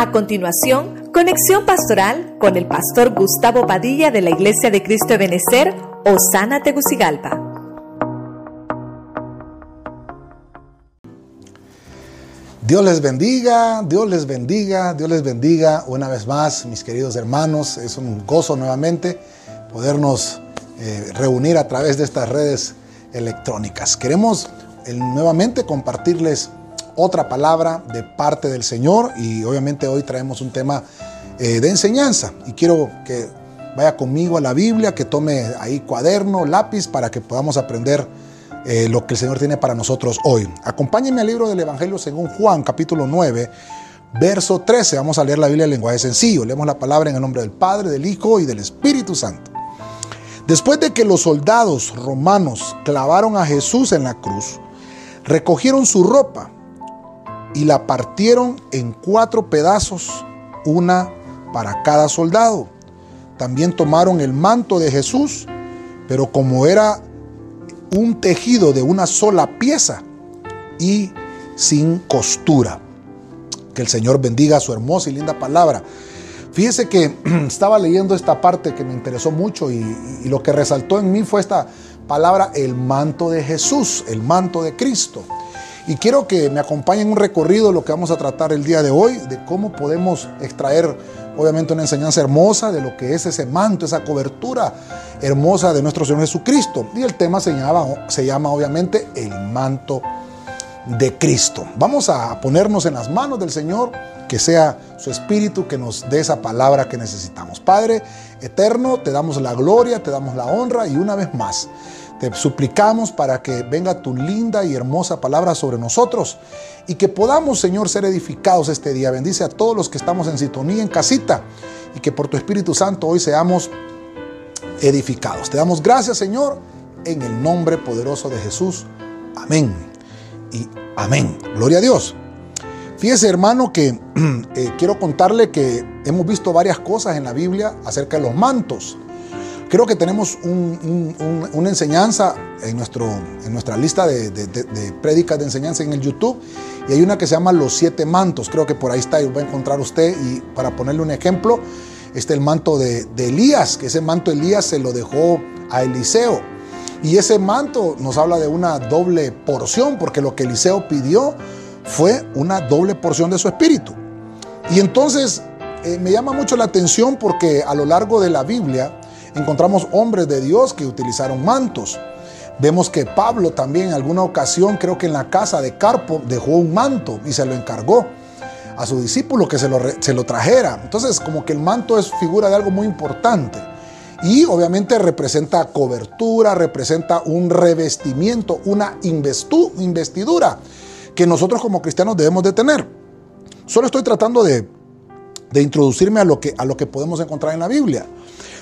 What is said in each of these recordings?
A continuación, conexión pastoral con el pastor Gustavo Padilla de la Iglesia de Cristo de Benecer, Osana Tegucigalpa. Dios les bendiga, Dios les bendiga, Dios les bendiga una vez más, mis queridos hermanos. Es un gozo nuevamente podernos eh, reunir a través de estas redes electrónicas. Queremos eh, nuevamente compartirles otra palabra de parte del Señor y obviamente hoy traemos un tema eh, de enseñanza y quiero que vaya conmigo a la Biblia, que tome ahí cuaderno, lápiz para que podamos aprender eh, lo que el Señor tiene para nosotros hoy. Acompáñenme al libro del Evangelio según Juan, capítulo 9, verso 13. Vamos a leer la Biblia en lenguaje sencillo. Leemos la palabra en el nombre del Padre, del Hijo y del Espíritu Santo. Después de que los soldados romanos clavaron a Jesús en la cruz, recogieron su ropa y la partieron en cuatro pedazos, una para cada soldado. También tomaron el manto de Jesús, pero como era un tejido de una sola pieza y sin costura. Que el Señor bendiga su hermosa y linda palabra. Fíjese que estaba leyendo esta parte que me interesó mucho y, y, lo que resaltó en mí fue esta palabra, el manto de Jesús, el manto de Cristo. Y quiero que me acompañen en un recorrido de lo que vamos a tratar el día de hoy, de cómo podemos extraer, obviamente, una enseñanza hermosa de lo que es ese manto, esa cobertura hermosa de nuestro Señor Jesucristo. Y el tema se llama, se llama obviamente, el manto de Cristo. Vamos a ponernos en las manos del Señor, que sea su Espíritu que nos dé esa palabra que necesitamos. Padre eterno, te damos la gloria, te damos la honra y una vez más te suplicamos para que venga tu linda y hermosa palabra sobre nosotros y que podamos, Señor, ser edificados este día. Bendice a todos los que estamos en sintonía en casita y que por tu Espíritu Santo hoy seamos edificados. Te damos gracias, Señor, en el nombre poderoso de Jesús. Amén. Y amén. Gloria a Dios. Fíjese, hermano, que eh, quiero contarle que hemos visto varias cosas en la Biblia acerca de los mantos. Creo que tenemos una enseñanza en, nuestro, en nuestra lista de, de, prédicas de enseñanza en el YouTube y hay una que se llama Los Siete Mantos. Creo que por ahí está y va a encontrar usted. Y para ponerle un ejemplo, este el manto de, Elías, que ese manto Elías se lo dejó a Eliseo. Y ese manto nos habla de una doble porción, porque lo que Eliseo pidió fue una doble porción de su espíritu. Y entonces eh, me llama mucho la atención porque a lo largo de la Biblia, encontramos hombres de Dios que utilizaron mantos. Vemos que Pablo también en alguna ocasión, creo que en la casa de Carpo, dejó un manto y se lo encargó a su discípulo que se lo, se lo trajera. Entonces, como que el manto es figura de algo muy importante. Y obviamente representa cobertura, representa un revestimiento, una investidura que nosotros como cristianos debemos de tener. Solo estoy tratando de, de introducirme a lo, que, a lo que podemos encontrar en la Biblia.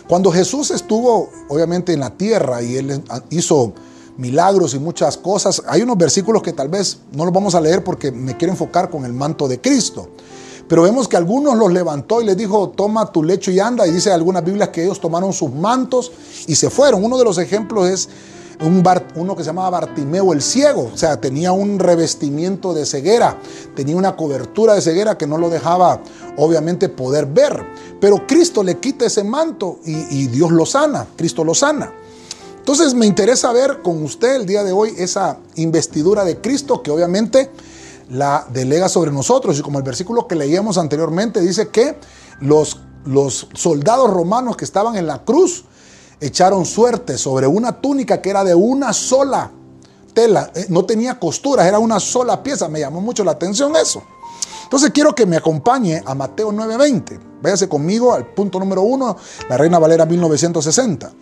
Cuando Jesús estuvo, obviamente, en la tierra y él hizo milagros y muchas cosas, hay unos versículos que tal vez no los vamos a leer porque me quiero enfocar con el manto de Cristo. Pero vemos que algunos los levantó y les dijo, toma tu lecho y anda. Y dice algunas Biblias que ellos tomaron sus mantos y se fueron. Uno de los ejemplos es un uno que se llamaba Bartimeo el ciego, o sea, tenía un revestimiento de ceguera, tenía una cobertura de ceguera que no lo dejaba obviamente poder ver. Pero Cristo le quita ese manto y, y Dios lo sana, Cristo lo sana. Entonces me interesa ver con usted el día de hoy esa investidura de Cristo que obviamente la delega sobre nosotros. Y como el versículo que leíamos anteriormente dice que los, los soldados romanos que estaban en la cruz, echaron suerte sobre una túnica que era de una sola tela, eh, no tenía costuras, era una sola pieza. Me llamó mucho la atención eso. Entonces quiero que me acompañe a Mateo 9:20. Váyase conmigo al punto número uno, la Reina Valera 1960.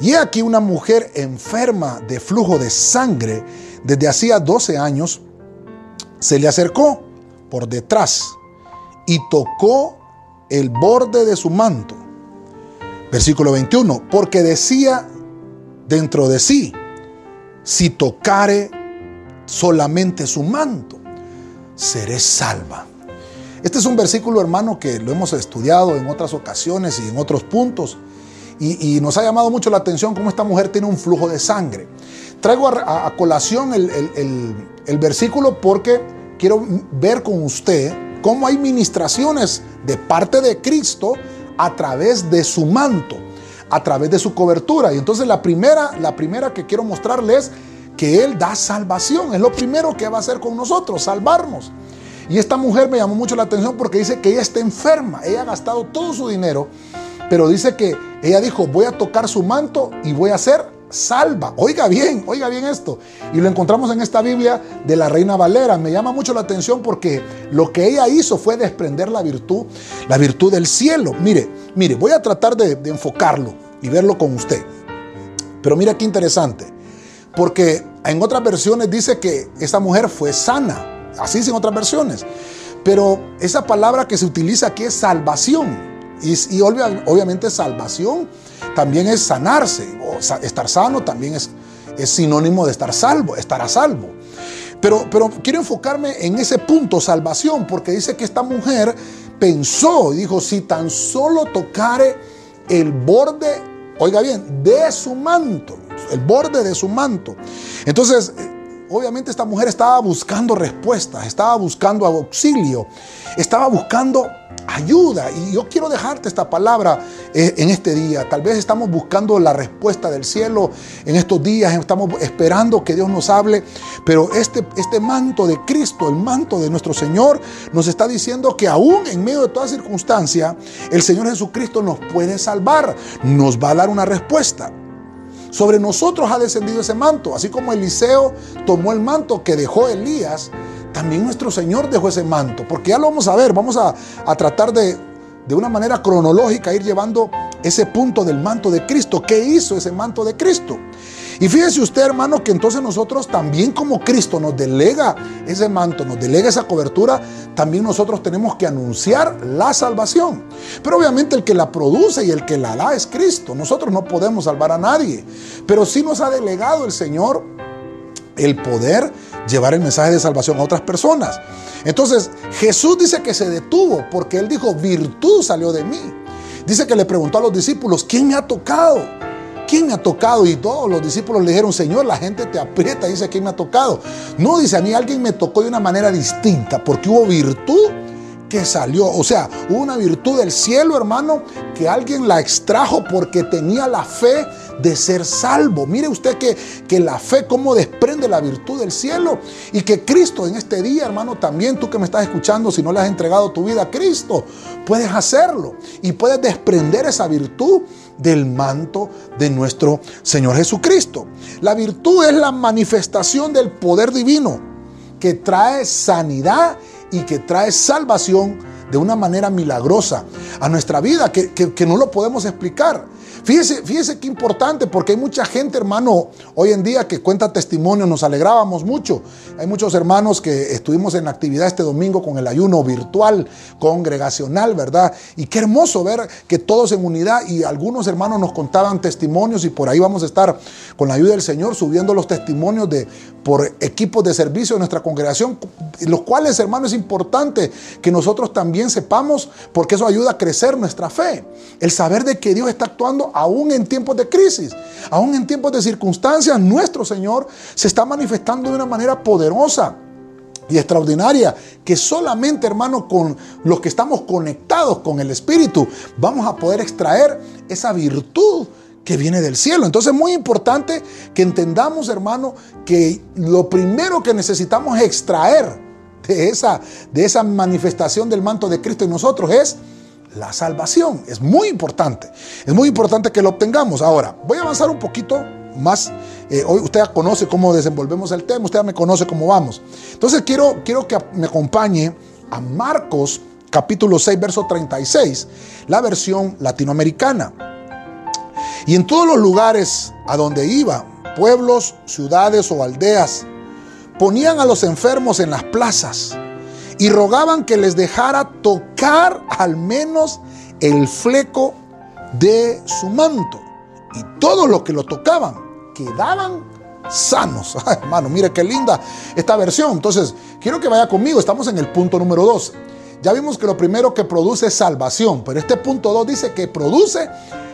Y aquí una mujer enferma de flujo de sangre desde hacía 12 años se le acercó por detrás y tocó el borde de su manto Versículo 21, porque decía dentro de sí, si tocare solamente su manto, seré salva. Este es un versículo, hermano, que lo hemos estudiado en otras ocasiones y en otros puntos. Y, nos ha llamado mucho la atención cómo esta mujer tiene un flujo de sangre. Traigo a, colación el, el versículo porque quiero ver con usted cómo hay ministraciones de parte de Cristo a través de su manto, a través de su cobertura. Y entonces la primera, la primera que quiero mostrarles que Él da salvación. Es lo primero que va a hacer con nosotros, salvarnos. Y esta mujer me llamó mucho la atención porque dice que ella está enferma. Ella ha gastado todo su dinero, pero dice que ella dijo, voy a tocar su manto y voy a ser salva. Oiga bien, oiga bien esto. Y lo encontramos en esta Biblia de la Reina Valera. Me llama mucho la atención porque lo que ella hizo fue desprender la virtud, la virtud del cielo. Mire, mire, voy a tratar de, enfocarlo y verlo con usted. Pero mira qué interesante. Porque en otras versiones dice que esta mujer fue sana. Así es en otras versiones. Pero esa palabra que se utiliza aquí es salvación. Y, obviamente salvación también es sanarse. O estar sano también es, es sinónimo de estar salvo, estar a salvo. Pero, pero quiero enfocarme en ese punto, salvación, porque dice que esta mujer pensó y dijo, si tan solo tocare el borde, oiga bien, de su manto, el borde de su manto. Entonces, obviamente esta mujer estaba buscando respuestas, estaba buscando auxilio, estaba buscando ayuda. Y yo quiero dejarte esta palabra eh, en este día. Tal vez estamos buscando la respuesta del cielo en estos días, estamos esperando que Dios nos hable, pero este, este manto de Cristo, el manto de nuestro Señor, nos está diciendo que aún en medio de toda circunstancia, el Señor Jesucristo nos puede salvar, nos va a dar una respuesta. Sobre nosotros ha descendido ese manto, así como Eliseo tomó el manto que dejó Elías, también nuestro Señor dejó ese manto, porque ya lo vamos a ver, vamos a, tratar de, de una manera cronológica ir llevando ese punto del manto de Cristo. ¿Qué hizo ese manto de Cristo? Y fíjese usted, hermano, que entonces nosotros también como Cristo nos delega ese manto, nos delega esa cobertura, también nosotros tenemos que anunciar la salvación. Pero obviamente el que la produce y el que la da es Cristo. Nosotros no podemos salvar a nadie, pero sí nos ha delegado el Señor el poder llevar el mensaje de salvación a otras personas. Entonces Jesús dice que se detuvo porque él dijo, virtud salió de mí. Dice que le preguntó a los discípulos, ¿quién me ha tocado? ¿Quién me ha tocado? Y todos los discípulos le dijeron, Señor, la gente te aprieta, dice, ¿quién me ha tocado? No, dice, a mí alguien me tocó de una manera distinta, porque hubo virtud que salió. O sea, una virtud del cielo, hermano, que alguien la extrajo porque tenía la fe de ser salvo. Mire usted que, que la fe cómo desprende la virtud del cielo y que Cristo en este día, hermano, también tú que me estás escuchando, si no le has entregado tu vida a Cristo, puedes hacerlo y puedes desprender esa virtud del manto de nuestro Señor Jesucristo. La virtud es la manifestación del poder divino que trae sanidad y que trae salvación de una manera milagrosa a nuestra vida, que, que, no lo podemos explicar. Fíjese, fíjese qué importante, porque hay mucha gente, hermano, hoy en día que cuenta testimonios, nos alegrábamos mucho. Hay muchos hermanos que estuvimos en actividad este domingo con el ayuno virtual, congregacional, ¿verdad? Y qué hermoso ver que todos en unidad y algunos hermanos nos contaban testimonios y por ahí vamos a estar con la ayuda del Señor subiendo los testimonios de por equipos de servicio de nuestra congregación, los cuales, hermano, es importante que nosotros también sepamos, porque eso ayuda a crecer nuestra fe. El saber de que Dios está actuando aún en tiempos de crisis, aún en tiempos de circunstancias, nuestro Señor se está manifestando de una manera poderosa y extraordinaria que solamente, hermano, con los que estamos conectados con el Espíritu, vamos a poder extraer esa virtud que viene del cielo. Entonces es muy importante que entendamos, hermano, que lo primero que necesitamos extraer de esa, de esa manifestación del manto de Cristo en nosotros es la salvación. Es muy importante. Es muy importante que lo obtengamos. Ahora, voy a avanzar un poquito más. Eh, hoy usted ya conoce cómo desenvolvemos el tema, usted ya me conoce cómo vamos. Entonces quiero, quiero que me acompañe a Marcos capítulo 6, verso 36, la versión latinoamericana. Y en todos los lugares a donde iba, pueblos, ciudades o aldeas, ponían a los enfermos en las plazas y rogaban que les dejara tocar al menos el fleco de su manto. Y todos los que lo tocaban quedaban sanos. hermano, mire qué linda esta versión. Entonces, quiero que vaya conmigo. Estamos en el punto número 2. Ya vimos que lo primero que produce es salvación, pero este punto 2 dice que produce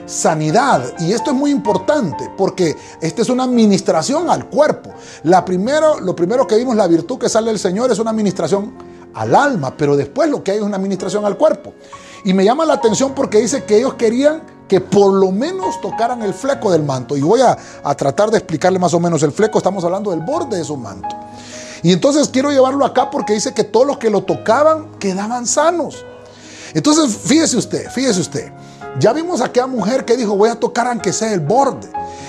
sanidad. Y esto es muy importante porque esta es una administración al cuerpo. La primero, lo primero que vimos, la virtud que sale del Señor, es una administración al alma, pero después lo que hay es una administración al cuerpo. Y me llama la atención porque dice que ellos querían que por lo menos tocaran el fleco del manto. Y voy a, a, tratar de explicarle más o menos el fleco, estamos hablando del borde de su manto. Y entonces quiero llevarlo acá porque dice que todos los que lo tocaban quedaban sanos. Entonces, fíjese usted, fíjese usted. Ya vimos aquella mujer que dijo, voy a tocar aunque sea el borde.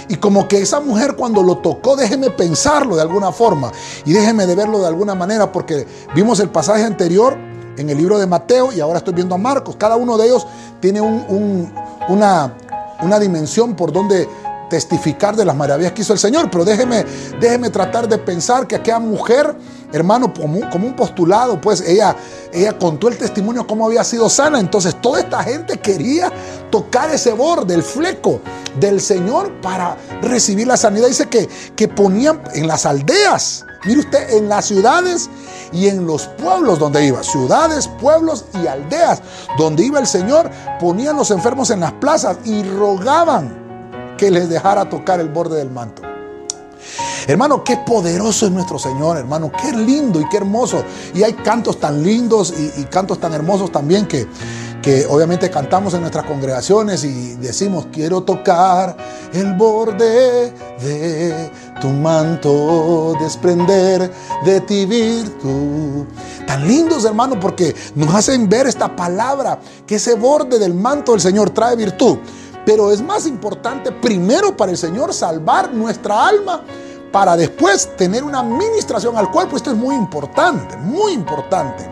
Y como que esa mujer cuando lo tocó, déjeme pensarlo de alguna forma y déjeme de verlo de alguna manera, porque vimos el pasaje anterior en el libro de Mateo y ahora estoy viendo a Marcos. Cada uno de ellos tiene una, una dimensión por donde testificar de las maravillas que hizo el Señor. Pero déjeme, déjeme tratar de pensar que aquella mujer, hermano, como, un postulado, pues ella, ella contó el testimonio cómo había sido sana. Entonces toda esta gente quería tocar ese borde, el fleco del Señor para recibir la sanidad. Dice que, que ponían en las aldeas, mire usted, en las ciudades y en los pueblos donde iba, ciudades, pueblos y aldeas donde iba el Señor, ponían los enfermos en las plazas y rogaban que les dejara tocar el borde del manto. Hermano, qué poderoso es nuestro Señor, hermano, qué lindo y qué hermoso. Y hay cantos tan lindos y, cantos tan hermosos también que, obviamente cantamos en nuestras congregaciones y decimos, quiero tocar el borde de tu manto, desprender de ti virtud. Tan lindos, hermano, porque nos hacen ver esta palabra, que ese borde del manto del Señor trae virtud. Pero es más importante primero para el Señor salvar nuestra alma para después tener una administración al cuerpo. Esto es muy importante, muy importante.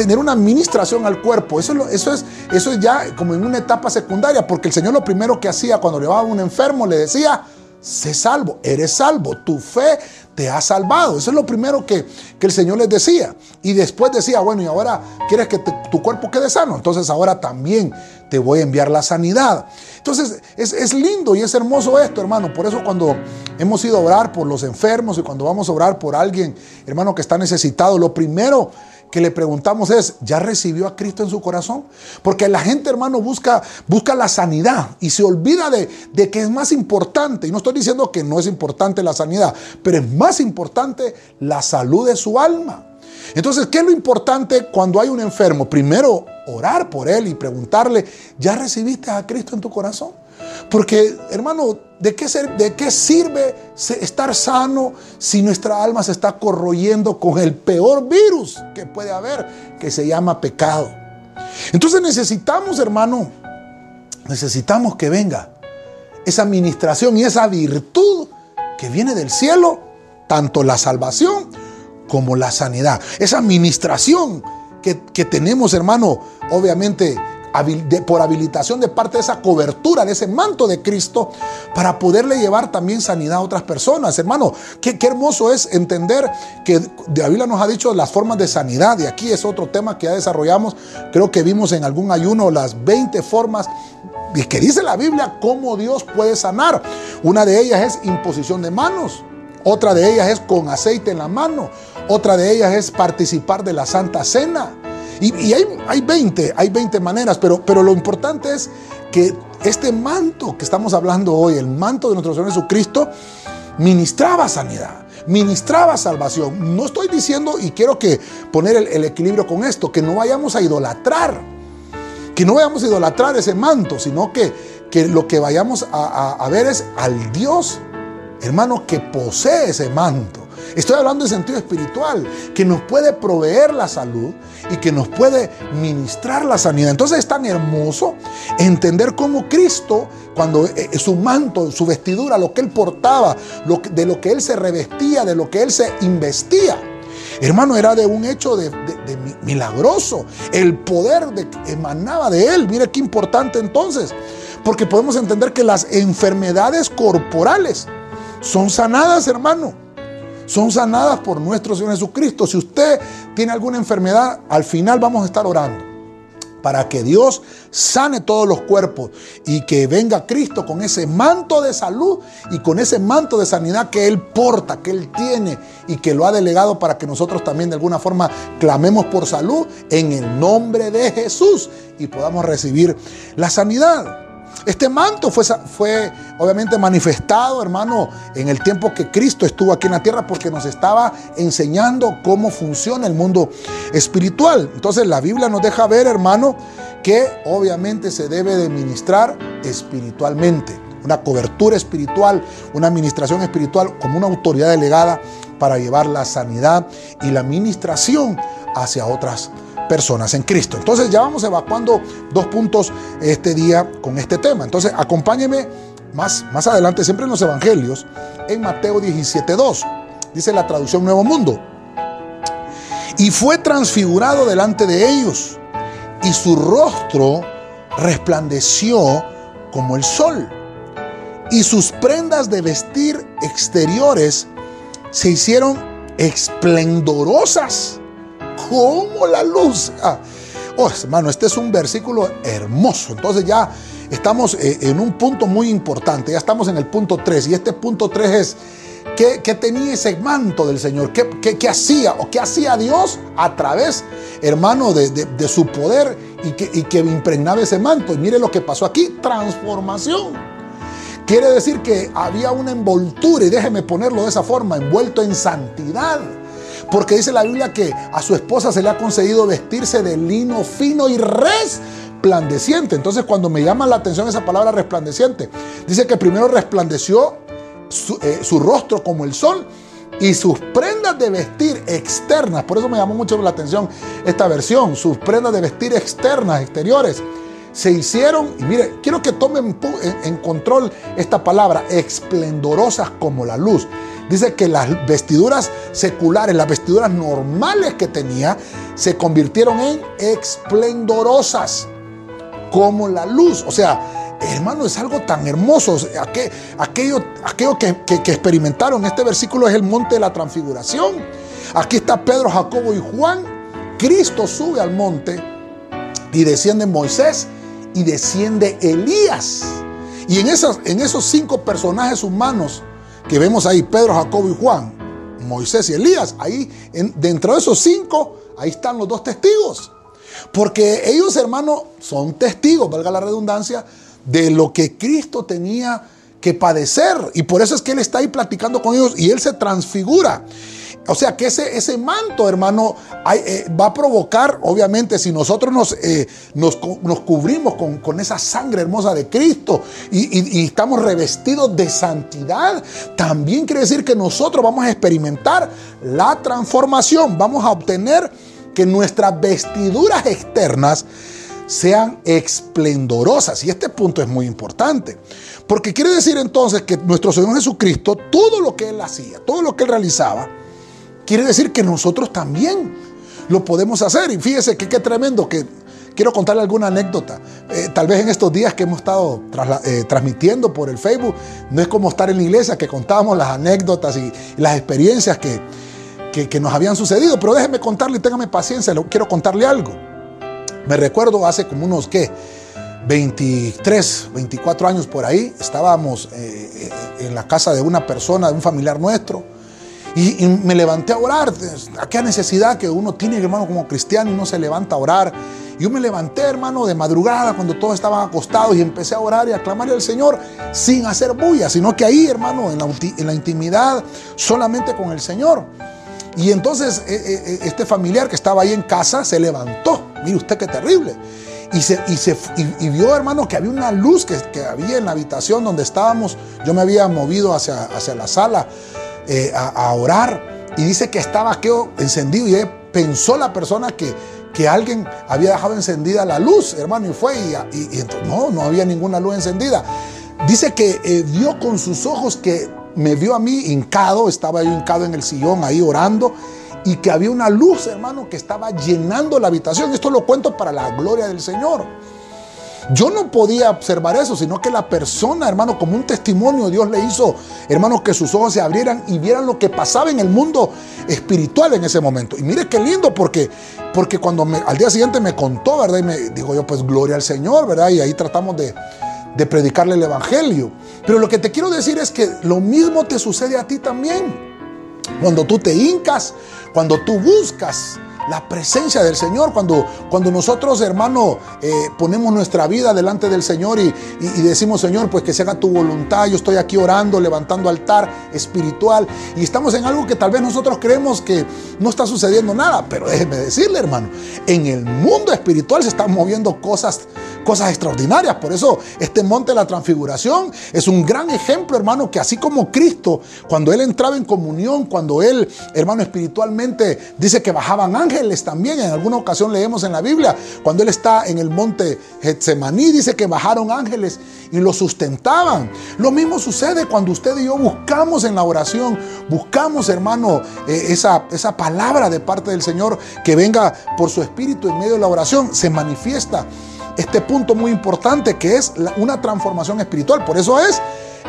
Tener una administración al cuerpo. Eso, eso, es, eso es ya como en una etapa secundaria, porque el Señor lo primero que hacía cuando le llevaba a un enfermo le decía, sé salvo, eres salvo, tu fe te ha salvado. Eso es lo primero que, el Señor les decía. Y después decía, bueno, y ahora quieres que tu cuerpo quede sano. Entonces ahora también te voy a enviar la sanidad. Entonces es, es, lindo y es hermoso esto, hermano. Por eso cuando hemos ido a orar por los enfermos y cuando vamos a orar por alguien, hermano, que está necesitado, lo primero que le preguntamos es, ¿ya recibió a Cristo en su corazón? Porque la gente, hermano, busca, busca la sanidad y se olvida de, de, que es más importante, y no estoy diciendo que no es importante la sanidad, pero es más importante la salud de su alma. Entonces, ¿qué es lo importante cuando hay un enfermo? Primero, orar por él y preguntarle, ¿ya recibiste a Cristo en tu corazón? Porque, hermano, ¿de qué, ¿de qué, sirve estar sano si nuestra alma se está corroyendo con el peor virus que puede haber, que se llama pecado? Entonces necesitamos, hermano, necesitamos que venga esa administración y esa virtud que viene del cielo, tanto la salvación como la sanidad. Esa administración que, que tenemos, hermano, obviamente por habilitación de parte de esa cobertura, de ese manto de Cristo, para poderle llevar también sanidad a otras personas. Hermano, qué, qué hermoso es entender que la Biblia nos ha dicho las formas de sanidad, y aquí es otro tema que ya desarrollamos, creo que vimos en algún ayuno las 20 formas que dice la Biblia cómo Dios puede sanar. Una de ellas es imposición de manos. Otra de ellas es con aceite en la mano. Otra de ellas es participar de la Santa Cena. Y, hay, hay, 20, hay 20 maneras, pero, pero lo importante es que este manto que estamos hablando hoy, el manto de nuestro Señor Jesucristo, ministraba sanidad, ministraba salvación. No estoy diciendo, y quiero que poner el, equilibrio con esto, que no vayamos a idolatrar, que no vayamos a idolatrar ese manto, sino que, que lo que vayamos a, a ver es al Dios, hermano, que posee ese manto. Estoy hablando en sentido espiritual, que nos puede proveer la salud y que nos puede ministrar la sanidad. Entonces es tan hermoso entender cómo Cristo, cuando eh, su manto, su vestidura, lo que él portaba, de lo que él se revestía, de lo que él se investía, hermano, era de un hecho de, milagroso. El poder emanaba de él. Mire qué importante entonces, porque podemos entender que las enfermedades corporales son sanadas, hermano son sanadas por nuestro Señor Jesucristo. Si usted tiene alguna enfermedad, al final vamos a estar orando para que Dios sane todos los cuerpos y que venga Cristo con ese manto de salud y con ese manto de sanidad que Él porta, que Él tiene y que lo ha delegado para que nosotros también de alguna forma clamemos por salud en el nombre de Jesús y podamos recibir la sanidad. Este manto fue, fue obviamente manifestado, hermano, en el tiempo que Cristo estuvo aquí en la tierra porque nos estaba enseñando cómo funciona el mundo espiritual. Entonces la Biblia nos deja ver, hermano, que obviamente se debe de ministrar espiritualmente. Una cobertura espiritual, una administración espiritual como una autoridad delegada para llevar la sanidad y la administración hacia otras personas en Cristo. Entonces ya vamos evacuando dos puntos este día con este tema. Entonces acompáñeme más, más adelante, siempre en los evangelios, en Mateo 17.2. Dice la traducción Nuevo Mundo. Y fue transfigurado delante de ellos, y su rostro resplandeció como el sol, y sus prendas de vestir exteriores se hicieron esplendorosas como la luz. Ah, oh, hermano, este es un versículo hermoso. Entonces ya estamos eh, en un punto muy importante. Ya estamos en el punto 3. Y este punto 3 es que, tenía ese manto del Señor. ¿Qué, hacía? ¿O qué hacía Dios a través, hermano, de, su poder y que, y que impregnaba ese manto? Y mire lo que pasó aquí. Transformación. Quiere decir que había una envoltura, y déjeme ponerlo de esa forma, envuelto en santidad porque dice la Biblia que a su esposa se le ha concedido vestirse de lino fino y resplandeciente. Entonces cuando me llama la atención esa palabra resplandeciente, dice que primero resplandeció su, eh, su rostro como el sol y sus prendas de vestir externas, por eso me llamó mucho la atención esta versión, sus prendas de vestir externas, exteriores, se hicieron, y mire, quiero que tomen en control esta palabra, esplendorosas como la luz. Dice que las vestiduras seculares, las vestiduras normales que tenía, se convirtieron en esplendorosas, como la luz. O sea, hermano, es algo tan hermoso. Aquello, que, que experimentaron, este versículo es el monte de la transfiguración. Aquí está Pedro, Jacobo y Juan. Cristo sube al monte y desciende Moisés y desciende Elías. Y en esos cinco personajes humanos que vemos ahí, Pedro, Jacobo y Juan, Moisés y Elías, ahí dentro de esos cinco, ahí están los dos testigos. Porque ellos, hermanos, son testigos, valga la redundancia, de lo que Cristo tenía que padecer. Y por eso es que Él está ahí platicando con ellos y Él se transfigura. O sea que ese, ese manto, hermano, eh, va a provocar, obviamente, si nosotros nos, eh, nos, cubrimos con, esa sangre hermosa de Cristo y, estamos revestidos de santidad, también quiere decir que nosotros vamos a experimentar la transformación, vamos a obtener que nuestras vestiduras externas sean esplendorosas. Y este punto es muy importante. Porque quiere decir entonces que nuestro Señor Jesucristo, todo lo que Él hacía, todo lo que Él realizaba, quiere decir que nosotros también lo podemos hacer. Y fíjese que qué tremendo que quiero contarle alguna anécdota. Eh, tal vez en estos días que hemos estado eh, transmitiendo por el Facebook, no es como estar en la iglesia que contábamos las anécdotas y, las experiencias que, que, nos habían sucedido. Pero déjeme contarle, téngame paciencia, quiero contarle algo. Me recuerdo hace como unos, ¿qué? 23, 24 años por ahí, estábamos eh, en la casa de una persona, de un familiar nuestro y, me levanté a orar. Aquella necesidad que uno tiene, hermano, como cristiano y uno se levanta a orar. Yo me levanté, hermano, de madrugada cuando todos estaban acostados y empecé a orar y a clamarle al Señor sin hacer bulla, sino que ahí, hermano, en la, en la intimidad, solamente con el Señor. Y entonces eh, eh, eh, este familiar que estaba ahí en casa se levantó. Mire usted qué terrible. Y, se, y, se, y, vio, hermano, que había una luz que, que, había en la habitación donde estábamos. Yo me había movido hacia, hacia la sala eh, a, orar y dice que estaba aquello encendido y pensó la persona que, que alguien había dejado encendida la luz, hermano, y fue y, entonces, no, no había ninguna luz encendida. Dice que eh, vio con sus ojos que me vio a mí hincado, estaba yo hincado en el sillón ahí orando y que había una luz, hermano, que estaba llenando la habitación. Esto lo cuento para la gloria del Señor. Yo no podía observar eso, sino que la persona, hermano, como un testimonio, Dios le hizo, hermano, que sus ojos se abrieran y vieran lo que pasaba en el mundo espiritual en ese momento. Y mire qué lindo, porque, porque cuando al día siguiente me contó, ¿verdad? Y me digo yo, pues gloria al Señor, ¿verdad? Y ahí tratamos de, de predicarle el Evangelio. Pero lo que te quiero decir es que lo mismo te sucede a ti también. Cuando tú te hincas, cuando tú buscas la presencia del Señor. Cuando, cuando nosotros, hermano, eh, ponemos nuestra vida delante del Señor y, decimos, Señor, pues que se haga tu voluntad. Yo estoy aquí orando, levantando altar espiritual. Y estamos en algo que tal vez nosotros creemos que no está sucediendo nada. Pero déjeme decirle, hermano, en el mundo espiritual se están moviendo cosas, cosas extraordinarias. Por eso este monte de la transfiguración es un gran ejemplo, hermano, que así como Cristo, cuando Él entraba en comunión, cuando Él, hermano, espiritualmente dice que bajaban ángeles también, en alguna ocasión leemos en la Biblia, cuando Él está en el monte Getsemaní, dice que bajaron ángeles y lo sustentaban. Lo mismo sucede cuando usted y yo buscamos en la oración, buscamos, hermano, eh, esa, esa palabra de parte del Señor que venga por su espíritu en medio de la oración, se manifiesta este punto muy importante que es una transformación espiritual. Por eso es,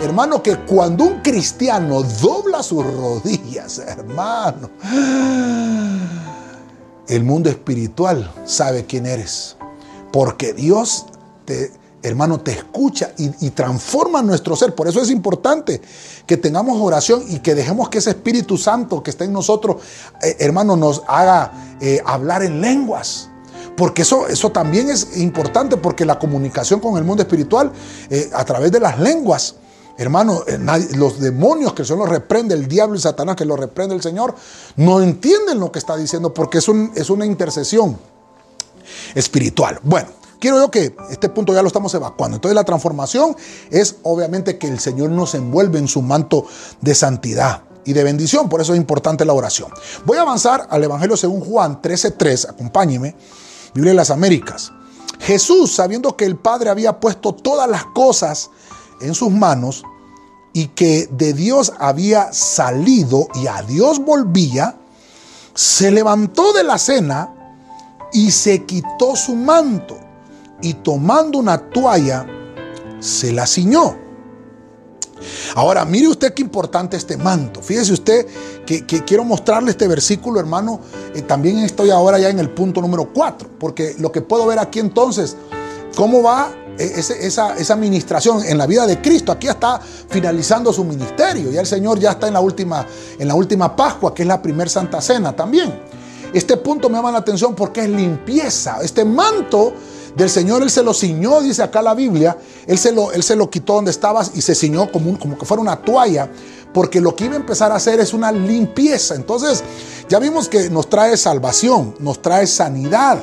hermano, que cuando un cristiano dobla sus rodillas, hermano, el mundo espiritual sabe quién eres. Porque Dios te, hermano, te escucha y, transforma nuestro ser. Por eso es importante que tengamos oración y que dejemos que ese Espíritu Santo que está en nosotros, eh, hermano, nos haga eh, hablar en lenguas. Porque eso, eso también es importante, porque la comunicación con el mundo espiritual eh, a través de las lenguas, hermano, los demonios que son los reprende el diablo y Satanás, que lo reprende el Señor, no entienden lo que está diciendo porque es, es una intercesión espiritual. Bueno, quiero yo que este punto ya lo estamos evacuando. Entonces la transformación es obviamente que el Señor nos envuelve en su manto de santidad y de bendición. Por eso es importante la oración. Voy a avanzar al Evangelio según Juan 13.3. Acompáñeme. Biblia de las Américas. Jesús, sabiendo que el Padre había puesto todas las cosas en sus manos y que de Dios había salido y a Dios volvía, se levantó de la cena y se quitó su manto y tomando una toalla, se la ciñó. Ahora, mire usted qué importante este manto. Fíjese usted que, quiero mostrarle este versículo, hermano. Eh, también estoy ahora ya en el punto número 4, porque lo que puedo ver aquí entonces, cómo va eh, esa, esa administración en la vida de Cristo. Aquí está finalizando su ministerio. Ya el Señor ya está en la última, en la última Pascua, que es la primera Santa Cena también. Este punto me llama la atención porque es limpieza. Este manto del Señor Él se lo ciñó, dice acá la Biblia, Él se lo, él se lo quitó donde estabas y se ciñó como, como que fuera una toalla, porque lo que iba a empezar a hacer es una limpieza. Entonces, ya vimos que nos trae salvación, nos trae sanidad,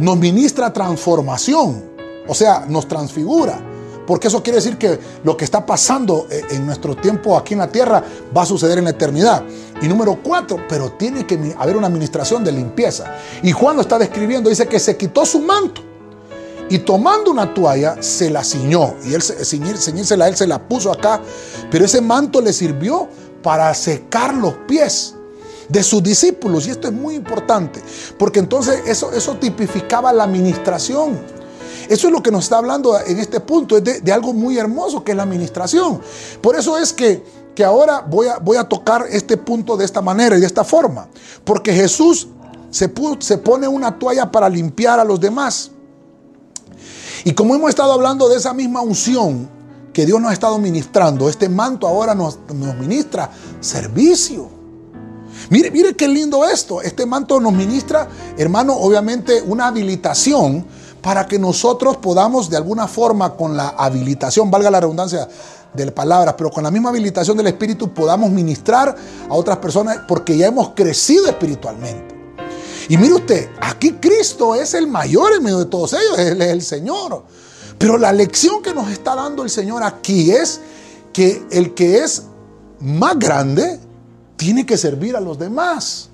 nos ministra transformación, o sea, nos transfigura. Porque eso quiere decir que lo que está pasando eh, en nuestro tiempo aquí en la tierra va a suceder en la eternidad. Y número cuatro, pero tiene que haber una administración de limpieza. Y Juan lo está describiendo, dice que se quitó su manto y tomando una toalla, se la ciñó. Y él, ceñírsela, él se la puso acá. Pero ese manto le sirvió para secar los pies de sus discípulos. Y esto es muy importante, porque entonces eso, eso tipificaba la administración. Eso es lo que nos está hablando en este punto, es de, algo muy hermoso que es la administración. Por eso es que, que ahora voy a, voy a tocar este punto de esta manera y de esta forma. Porque Jesús se, se pone una toalla para limpiar a los demás. Y como hemos estado hablando de esa misma unción que Dios nos ha estado ministrando, este manto ahora nos, ministra servicio. Mire, mire qué lindo esto. Este manto nos ministra, hermano, obviamente una habilitación para que nosotros podamos de alguna forma con la habilitación, valga la redundancia de palabras, pero con la misma habilitación del Espíritu podamos ministrar a otras personas porque ya hemos crecido espiritualmente. Y mire usted, aquí Cristo es el mayor en medio de todos ellos, Él es el Señor. Pero la lección que nos está dando el Señor aquí es que el que es más grande tiene que servir a los demás.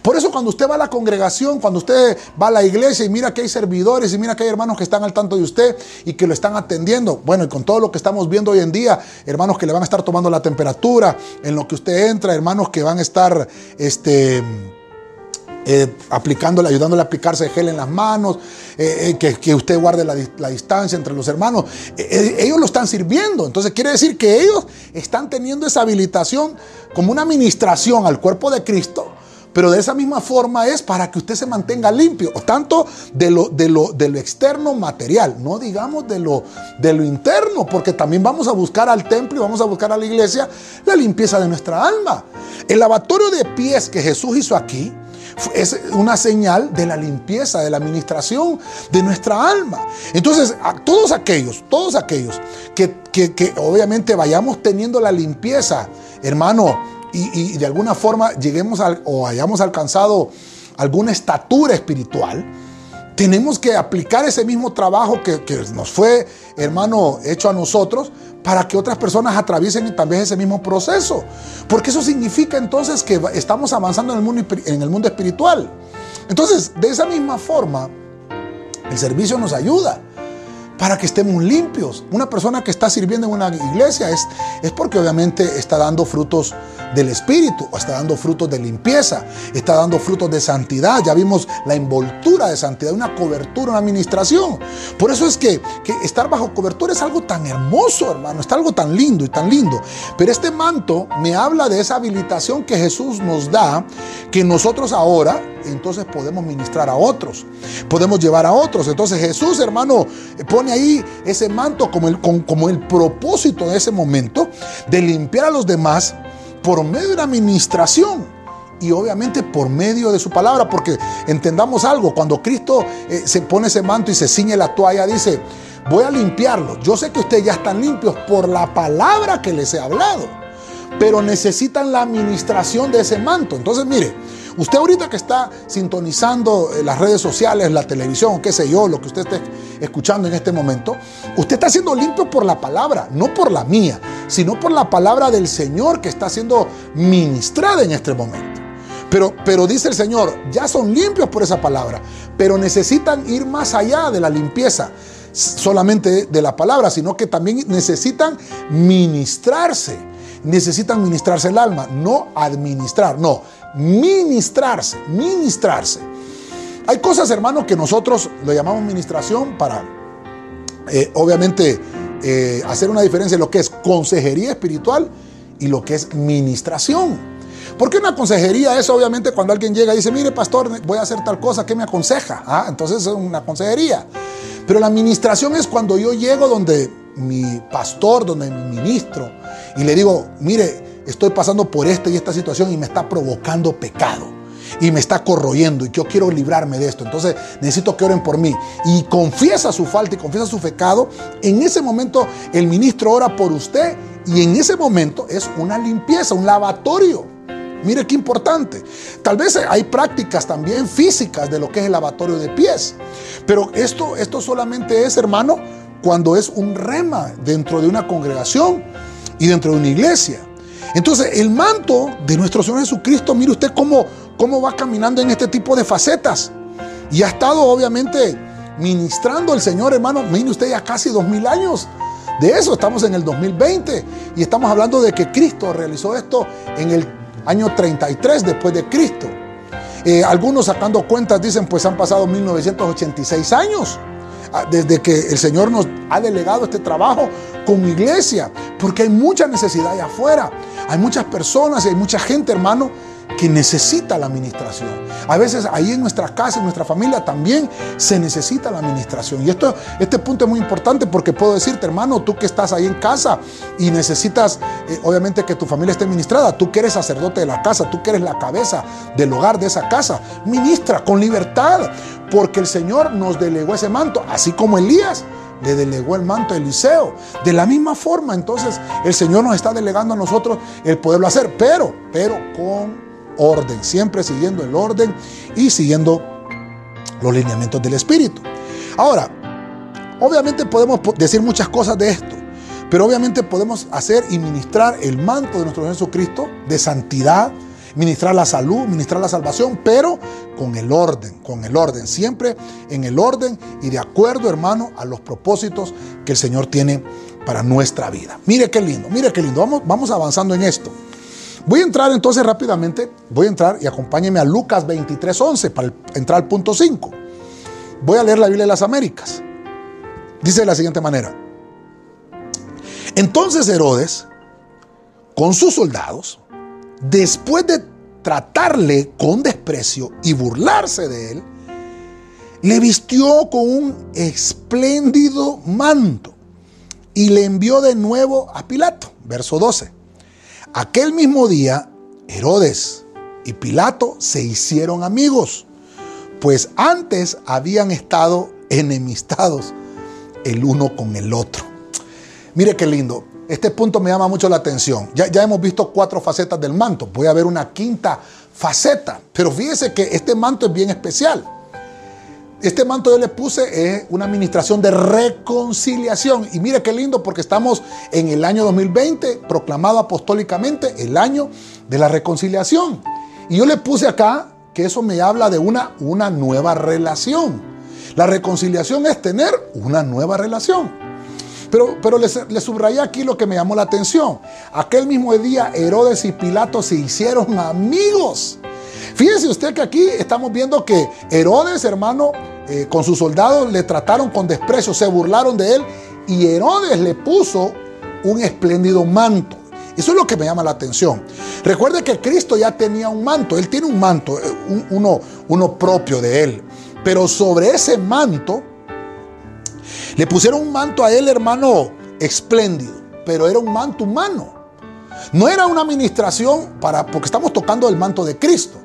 Por eso cuando usted va a la congregación, cuando usted va a la iglesia y mira que hay servidores y mira que hay hermanos que están al tanto de usted y que lo están atendiendo, bueno, y con todo lo que estamos viendo hoy en día, hermanos que le van a estar tomando la temperatura en lo que usted entra, hermanos que van a estar, este eh, aplicándole, ayudándole a aplicarse gel en las manos, eh, eh, que, usted guarde la, distancia entre los hermanos. ellos lo están sirviendo. Entonces quiere decir que ellos están teniendo esa habilitación como una administración al cuerpo de Cristo Pero de esa misma forma es para que usted se mantenga limpio, tanto de lo, de lo, de lo externo material, no digamos de lo, de lo interno, porque también vamos a buscar al templo y vamos a buscar a la iglesia la limpieza de nuestra alma. El lavatorio de pies que Jesús hizo aquí es una señal de la limpieza, de la administración de nuestra alma. Entonces, todos aquellos, todos aquellos que, que obviamente vayamos teniendo la limpieza, hermano, y, de alguna forma lleguemos o hayamos alcanzado alguna estatura espiritual, tenemos que aplicar ese mismo trabajo que, nos fue, hermano, hecho a nosotros para que otras personas atraviesen también ese mismo proceso. Porque eso significa entonces que estamos avanzando en el mundo, en el mundo espiritual. Entonces, de esa misma forma, el servicio nos ayuda para que estemos limpios. Una persona que está sirviendo en una iglesia es, es porque obviamente está dando frutos del Espíritu, está dando frutos de limpieza, está dando frutos de santidad. Ya vimos la envoltura de santidad, una cobertura, una administración. Por eso es que, que estar bajo cobertura es algo tan hermoso, hermano, está algo tan lindo y tan lindo. Pero este manto me habla de esa habilitación que Jesús nos da, que nosotros ahora entonces podemos ministrar a otros, podemos llevar a otros. Entonces Jesús, hermano, pone ahí ese manto como el, como el propósito de ese momento de limpiar a los demás por medio de una administración y obviamente por medio de su palabra, porque entendamos algo, cuando Cristo eh, se pone ese manto y se ciñe la toalla, dice, voy a limpiarlo. Yo sé que ustedes ya están limpios por la palabra que les he hablado, pero necesitan la administración de ese manto. Entonces, mire, Usted ahorita que está sintonizando eh, las redes sociales, la televisión, qué sé yo, lo que usted esté escuchando en este momento, usted está siendo limpio por la palabra, no por la mía, sino por la palabra del Señor que está siendo ministrada en este momento. Pero, pero dice el Señor, ya son limpios por esa palabra, pero necesitan ir más allá de la limpieza solamente de la palabra, sino que también necesitan ministrarse, necesitan ministrarse el alma, no administrar, no, ministrarse, ministrarse. Hay cosas, hermano, que nosotros lo llamamos ministración para, eh, obviamente, eh, hacer una diferencia en lo que es consejería espiritual y lo que es ministración. Porque una consejería es obviamente cuando alguien llega y dice, mire pastor, voy a hacer tal cosa, ¿qué me aconseja? Ah, entonces es una consejería. Pero la administración es cuando yo llego donde mi pastor, donde mi ministro, y le digo, mire, estoy pasando por esta y esta situación y me está provocando pecado y me está corroyendo y yo quiero librarme de esto. Entonces necesito que oren por mí. Y confiesa su falta y confiesa su pecado. En ese momento el ministro ora por usted y en ese momento es una limpieza, un lavatorio. Mire qué importante. Tal vez hay prácticas también físicas de lo que es el lavatorio de pies. Pero esto, esto solamente es, hermano, cuando es un rema dentro de una congregación y dentro de una iglesia. Entonces, el manto de nuestro Señor Jesucristo, mire usted cómo, cómo va caminando en este tipo de facetas. Y ha estado, obviamente, ministrando el Señor, hermano, mire usted ya casi dos mil años. De eso estamos en el 2020 y estamos hablando de que Cristo realizó esto en el año 33 después de Cristo. Eh, algunos sacando cuentas dicen, pues han pasado 1986 años. Ah, desde que el Señor nos ha delegado este trabajo como iglesia, porque hay mucha necesidad allá afuera. Hay muchas personas y hay mucha gente, hermano, que necesita la administración. A veces ahí en nuestra casa, en nuestra familia también se necesita la administración. Y esto, este punto es muy importante porque puedo decirte, hermano, tú que estás ahí en casa y necesitas, eh, obviamente, que tu familia esté ministrada, tú que eres sacerdote de la casa, tú que eres la cabeza del hogar de esa casa, ministra con libertad, porque el Señor nos delegó ese manto, así como Elías le delegó el manto a Eliseo. De la misma forma, entonces, el Señor nos está delegando a nosotros el poderlo hacer, pero, pero con orden, siempre siguiendo el orden y siguiendo los lineamientos del Espíritu. Ahora, obviamente podemos decir muchas cosas de esto, pero obviamente podemos hacer y ministrar el manto de nuestro Jesucristo de santidad, ministrar la salud, ministrar la salvación, pero con el orden, con el orden, siempre en el orden y de acuerdo, hermano, a los propósitos que el Señor tiene para nuestra vida. Mire qué lindo, mire qué lindo. Vamos, vamos avanzando en esto. Voy a entrar entonces rápidamente, voy a entrar y acompáñeme a Lucas 23:11 para entrar al punto 5. Voy a leer la Biblia de las Américas. Dice de la siguiente manera. Entonces Herodes, con sus soldados, después de tratarle con desprecio y burlarse de él, le vistió con un espléndido manto y le envió de nuevo a Pilato. Verso 12. Aquel mismo día, Herodes y Pilato se hicieron amigos, pues antes habían estado enemistados el uno con el otro. Mire qué lindo. Este punto me llama mucho la atención. Ya, hemos visto cuatro facetas del manto. Voy a ver una quinta faceta. Pero fíjese que este manto es bien especial. Este manto yo le puse es una administración de reconciliación. Y mire qué lindo porque estamos en el año 2020, proclamado apostólicamente el año de la reconciliación. Y yo le puse acá que eso me habla de una, una nueva relación. La reconciliación es tener una nueva relación. Pero, pero le, subrayé aquí lo que me llamó la atención. Aquel mismo día Herodes y Pilato se hicieron amigos. Fíjese usted que aquí estamos viendo que Herodes, hermano, eh, con sus soldados le trataron con desprecio, se burlaron de él y Herodes le puso un espléndido manto. Eso es lo que me llama la atención. Recuerde que Cristo ya tenía un manto, él tiene un manto, eh, uno, uno propio de él. Pero sobre ese manto, le pusieron un manto a él, hermano, espléndido, pero era un manto humano. No era una administración para, porque estamos tocando el manto de Cristo.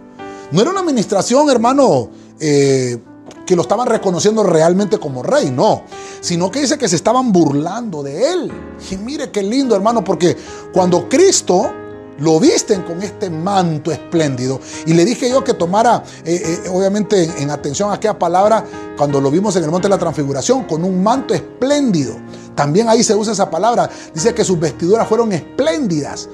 No era una administración, hermano, eh, que lo estaban reconociendo realmente como rey, no, sino que dice que se estaban burlando de él. Y mire qué lindo, hermano, porque cuando Cristo lo visten con este manto espléndido. Y le dije yo que tomara, eh, eh, obviamente, en, atención a aquella palabra, cuando lo vimos en el Monte de la Transfiguración, con un manto espléndido. También ahí se usa esa palabra. Dice que sus vestiduras fueron espléndidas.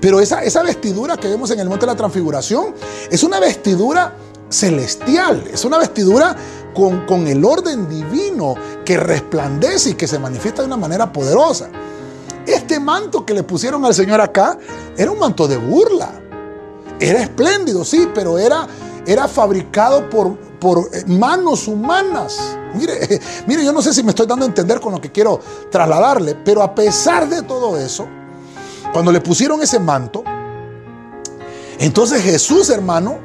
Pero esa, esa vestidura que vemos en el Monte de la Transfiguración es una vestidura celestial, es una vestidura con, con el orden divino que resplandece y que se manifiesta de una manera poderosa. Este manto que le pusieron al Señor acá era un manto de burla. Era espléndido, sí, pero era, era fabricado por, por eh, manos humanas. Mire, mire, yo no sé si me estoy dando a entender con lo que quiero trasladarle, pero a pesar de todo eso, cuando le pusieron ese manto, entonces Jesús, hermano,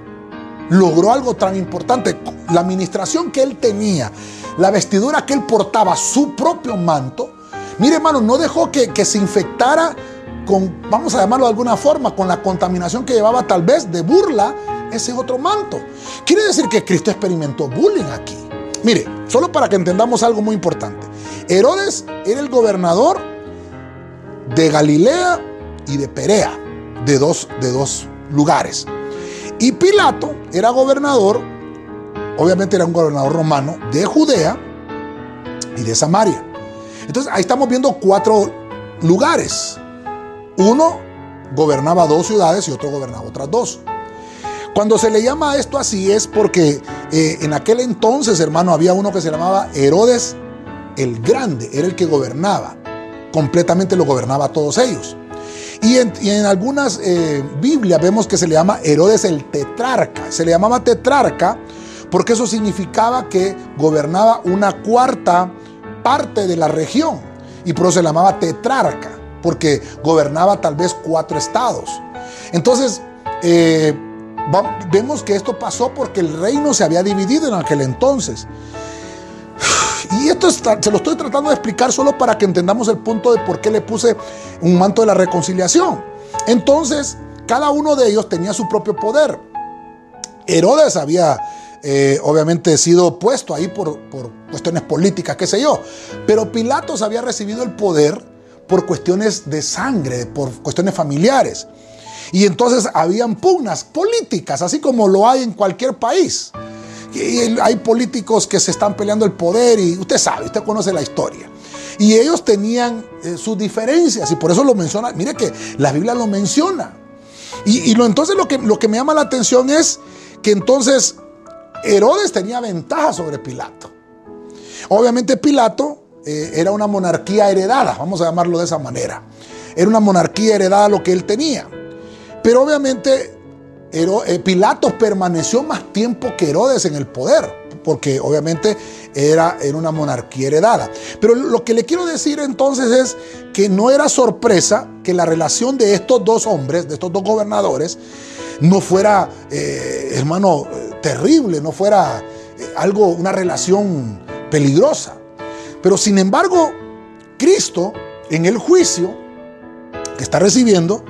logró algo tan importante. La administración que él tenía, la vestidura que él portaba, su propio manto. Mire, hermano, no dejó que, que se infectara con, vamos a llamarlo de alguna forma, con la contaminación que llevaba tal vez de burla ese otro manto. Quiere decir que Cristo experimentó bullying aquí. Mire, solo para que entendamos algo muy importante. Herodes era el gobernador de Galilea y de Perea, de dos, de dos lugares. Y Pilato era gobernador, obviamente era un gobernador romano, de Judea y de Samaria. Entonces ahí estamos viendo cuatro lugares. Uno gobernaba dos ciudades y otro gobernaba otras dos. Cuando se le llama esto así es porque eh, en aquel entonces, hermano, había uno que se llamaba Herodes el Grande, era el que gobernaba, completamente lo gobernaba a todos ellos. Y en, algunas eh, Biblias vemos que se le llama Herodes el tetrarca. Se le llamaba tetrarca porque eso significaba que gobernaba una cuarta parte de la región. Y por eso se llamaba tetrarca, porque gobernaba tal vez cuatro estados. Entonces, eh, vemos que esto pasó porque el reino se había dividido en aquel entonces. Y esto se lo estoy tratando de explicar solo para que entendamos el punto de por qué le puse un manto de la reconciliación. Entonces, cada uno de ellos tenía su propio poder. Herodes había eh, obviamente sido puesto ahí por, por cuestiones políticas, qué sé yo. Pero Pilatos había recibido el poder por cuestiones de sangre, por cuestiones familiares. Y entonces habían pugnas políticas, así como lo hay en cualquier país. Y hay políticos que se están peleando el poder y usted sabe, usted conoce la historia. Y ellos tenían eh, sus diferencias y por eso lo menciona. Mire que la Biblia lo menciona. Y, lo, entonces lo que, lo que me llama la atención es que entonces Herodes tenía ventaja sobre Pilato. Obviamente Pilato eh, era una monarquía heredada, vamos a llamarlo de esa manera. Era una monarquía heredada lo que él tenía. Pero obviamente eh, Pilatos permaneció más tiempo que Herodes en el poder. Porque obviamente era, en una monarquía heredada. Pero lo que le quiero decir entonces es que no era sorpresa que la relación de estos dos hombres, de estos dos gobernadores, no fuera, eh, hermano, terrible, no fuera eh, algo, una relación peligrosa. Pero sin embargo, Cristo en el juicio que está recibiendo,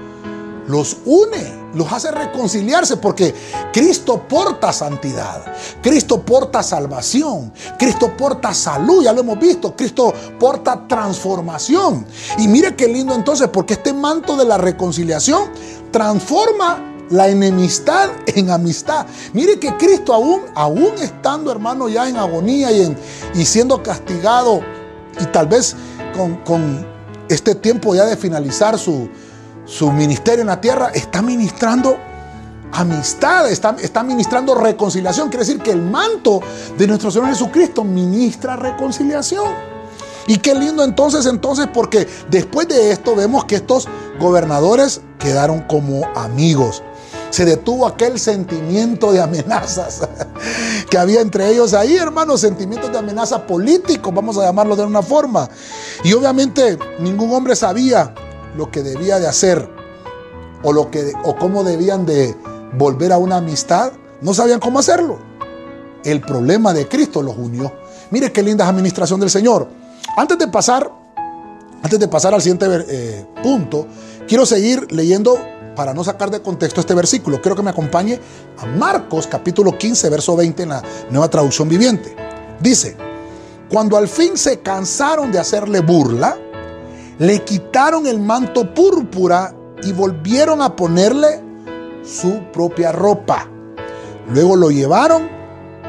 los une, los hace reconciliarse porque Cristo porta santidad, Cristo porta salvación, Cristo porta salud, ya lo hemos visto, Cristo porta transformación. Y mire qué lindo entonces, porque este manto de la reconciliación transforma la enemistad en amistad. Mire que Cristo aún, aún estando hermano ya en agonía y, en, y siendo castigado y tal vez con, con este tiempo ya de finalizar su, su ministerio en la tierra, está ministrando amistad, está, está, ministrando reconciliación. Quiere decir que el manto de nuestro Señor Jesucristo ministra reconciliación. Y qué lindo entonces, entonces, porque después de esto vemos que estos gobernadores quedaron como amigos. Se detuvo aquel sentimiento de amenazas que había entre ellos ahí, hermanos, sentimientos de amenaza políticos, vamos a llamarlo de una forma. Y obviamente ningún hombre sabía lo que debía de hacer o, lo que, o cómo debían de volver a una amistad, no sabían cómo hacerlo. El problema de Cristo los unió. Mire qué linda es administración del Señor. Antes de pasar, antes de pasar al siguiente eh, punto, quiero seguir leyendo para no sacar de contexto este versículo. Quiero que me acompañe a Marcos capítulo 15, verso 20 en la nueva traducción viviente. Dice, cuando al fin se cansaron de hacerle burla, le quitaron el manto púrpura y volvieron a ponerle su propia ropa. Luego lo llevaron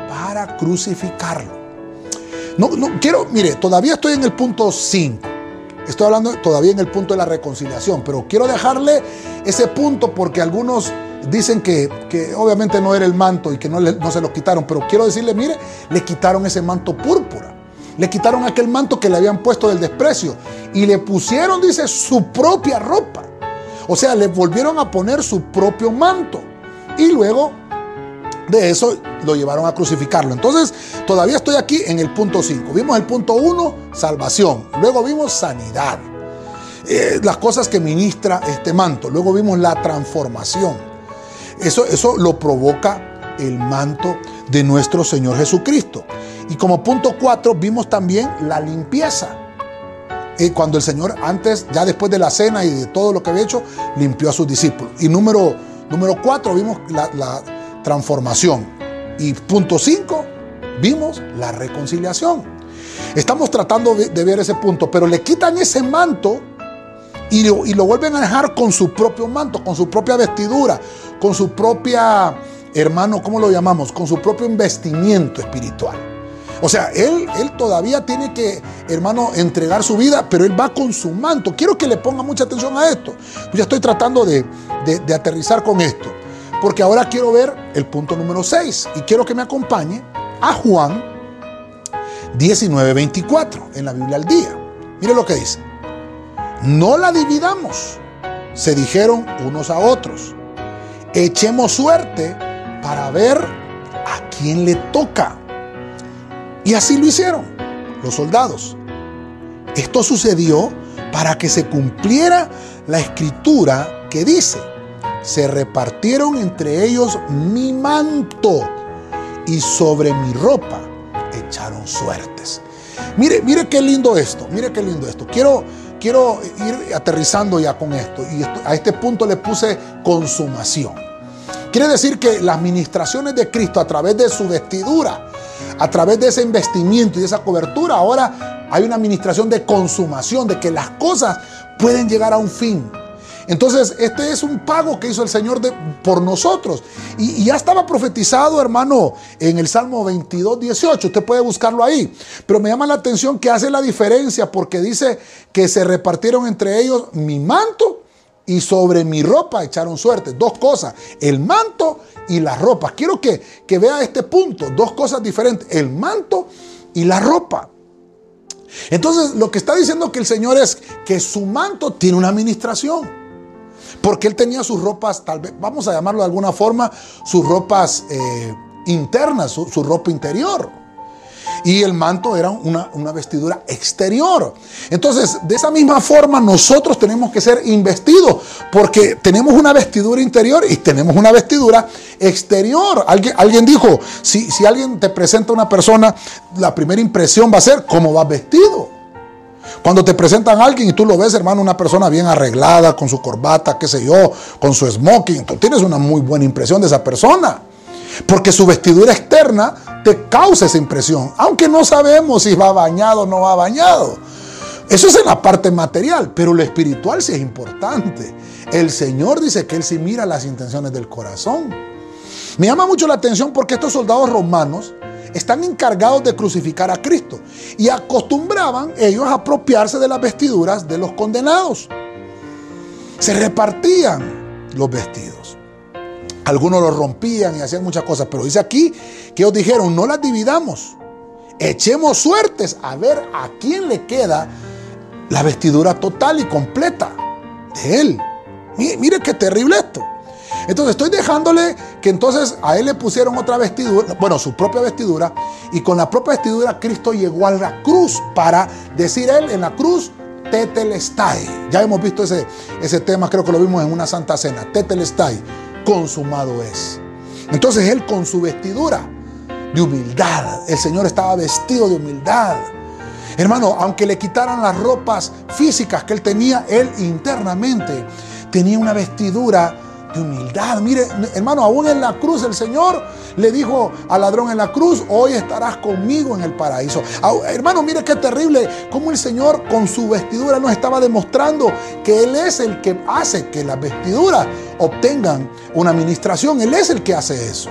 para crucificarlo. No, no, quiero, mire, todavía estoy en el punto 5. Estoy hablando todavía en el punto de la reconciliación, pero quiero dejarle ese punto porque algunos dicen que, obviamente no era el manto y que no, no se lo quitaron, pero quiero decirle, mire, le quitaron ese manto púrpura. Le quitaron aquel manto que le habían puesto del desprecio y le pusieron, dice, su propia ropa. O sea, le volvieron a poner su propio manto. Y luego de eso lo llevaron a crucificarlo. Entonces, todavía estoy aquí en el punto 5. Vimos el punto 1, salvación. Luego vimos sanidad. Eh, las cosas que ministra este manto. Luego vimos la transformación. Eso, eso lo provoca el manto de nuestro Señor Jesucristo. Y como punto cuatro vimos también la limpieza. Y cuando el Señor antes, ya después de la cena y de todo lo que había hecho, limpió a sus discípulos. Y número, número cuatro vimos la, transformación. Y punto cinco, vimos la reconciliación. Estamos tratando de ver ese punto, pero le quitan ese manto y lo, y lo, vuelven a dejar con su propio manto, con su propia vestidura, con su propia, hermano, ¿cómo lo llamamos? Con su propio investimiento espiritual. O sea, él, él todavía tiene que, hermano, entregar su vida, pero él va con su manto. Quiero que le ponga mucha atención a esto. Ya estoy tratando de, de aterrizar con esto. Porque ahora quiero ver el punto número 6 y quiero que me acompañe a Juan 19:24 en la Biblia al día. Mire lo que dice. No la dividamos, se dijeron unos a otros. Echemos suerte para ver a quién le toca. Y así lo hicieron los soldados. Esto sucedió para que se cumpliera la escritura que dice, se repartieron entre ellos mi manto y sobre mi ropa echaron suertes. Mire, mire qué lindo esto, mire qué lindo esto. Quiero, quiero ir aterrizando ya con esto y a este punto le puse consumación. Quiere decir que las ministraciones de Cristo a través de su vestidura, a través de ese investimiento y de esa cobertura, ahora hay una administración de consumación, de que las cosas pueden llegar a un fin. Entonces, este es un pago que hizo el Señor por nosotros. Y, ya estaba profetizado, hermano, en el Salmo 22, 18. Usted puede buscarlo ahí. Pero me llama la atención que hace la diferencia porque dice que se repartieron entre ellos mi manto y sobre mi ropa echaron suerte. Dos cosas, el manto y la ropa. Quiero que, que vea este punto, dos cosas diferentes, el manto y la ropa. Entonces, lo que está diciendo que el Señor es que su manto tiene una administración. Porque él tenía sus ropas, tal vez, vamos a llamarlo de alguna forma, sus ropas eh, interna, su, su ropa interior y el manto era una, vestidura exterior. Entonces, de esa misma forma, nosotros tenemos que ser investidos porque tenemos una vestidura interior y tenemos una vestidura exterior. Alguien, alguien dijo, si, si alguien te presenta una persona, la primera impresión va a ser cómo va vestido. Cuando te presentan a alguien y tú lo ves, hermano, una persona bien arreglada, con su corbata, qué sé yo, con su smoking, tú tienes una muy buena impresión de esa persona. Porque su vestidura externa te causa esa impresión, aunque no sabemos si va bañado o no va bañado. Eso es en la parte material, pero lo espiritual sí es importante. El Señor dice que Él sí mira las intenciones del corazón. Me llama mucho la atención porque estos soldados romanos están encargados de crucificar a Cristo y acostumbraban ellos a apropiarse de las vestiduras de los condenados. Se repartían los vestidos. Algunos lo rompían y hacían muchas cosas, pero dice aquí que ellos dijeron, no las dividamos, echemos suertes a ver a quién le queda la vestidura total y completa de él. Mire, qué terrible esto. Entonces estoy dejándole que entonces a él le pusieron otra vestidura, bueno, su propia vestidura, y con la propia vestidura Cristo llegó a la cruz para decir él en la cruz, Tetelestai. Ya hemos visto ese, ese tema, creo que lo vimos en una santa cena, Tetelestai consumado es. Entonces él con su vestidura de humildad, el Señor estaba vestido de humildad. Hermano, aunque le quitaran las ropas físicas que él tenía, él internamente tenía una vestidura de humildad. Mire, hermano, aún en la cruz el Señor le dijo al ladrón en la cruz, hoy estarás conmigo en el paraíso. Hermano, mire qué terrible cómo el Señor con su vestidura nos estaba demostrando que Él es el que hace que las vestiduras obtengan una administración. Él es el que hace eso.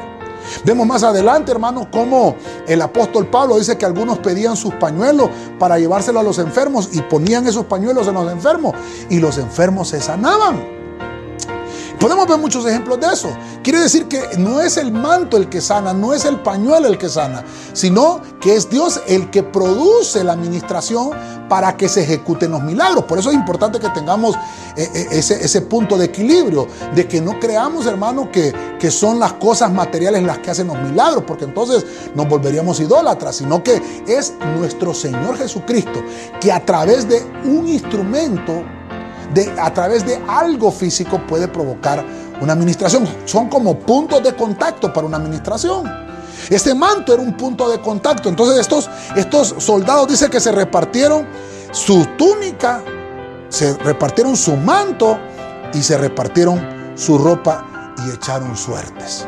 Vemos más adelante, hermano, cómo el apóstol Pablo dice que algunos pedían sus pañuelos para llevárselo a los enfermos y ponían esos pañuelos en los enfermos y los enfermos se sanaban. Podemos ver muchos ejemplos de eso. Quiere decir que no es el manto el que sana, no es el pañuelo el que sana, sino que es Dios el que produce la administración para que se ejecuten los milagros. Por eso es importante que tengamos eh, eh, ese, punto de equilibrio, de que no creamos, hermano, que, que son las cosas materiales las que hacen los milagros, porque entonces nos volveríamos idólatras, sino que es nuestro Señor Jesucristo que a través de un instrumento a través de algo físico puede provocar una administración. Son como puntos de contacto para una administración. Este manto era un punto de contacto. Entonces estos, estos soldados dice que se repartieron su túnica, se repartieron su manto y se repartieron su ropa y echaron suertes.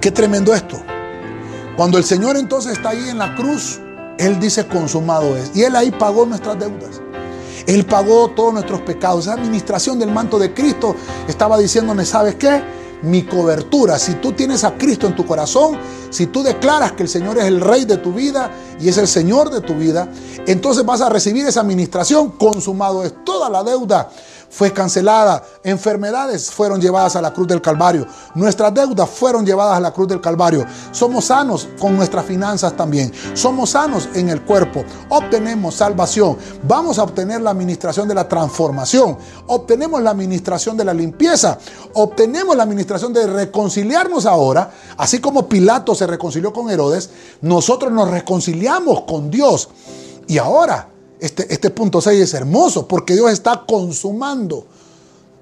Qué tremendo esto. Cuando el Señor entonces está ahí en la cruz, Él dice consumado es. Y Él ahí pagó nuestras deudas. Él pagó todos nuestros pecados. Esa administración del manto de Cristo estaba diciéndome, ¿sabes qué? Mi cobertura, si tú tienes a Cristo en tu corazón, si tú declaras que el Señor es el rey de tu vida y es el Señor de tu vida, entonces vas a recibir esa administración. Consumado es toda la deuda fue cancelada, enfermedades fueron llevadas a la cruz del Calvario, nuestras deudas fueron llevadas a la cruz del Calvario. Somos sanos con nuestras finanzas también, somos sanos en el cuerpo, obtenemos salvación, vamos a obtener la administración de la transformación, obtenemos la administración de la limpieza, obtenemos la administración de reconciliarnos ahora, así como Pilato se reconcilió con Herodes, nosotros nos reconciliamos con Dios. Y ahora este, este, punto 6 es hermoso porque Dios está consumando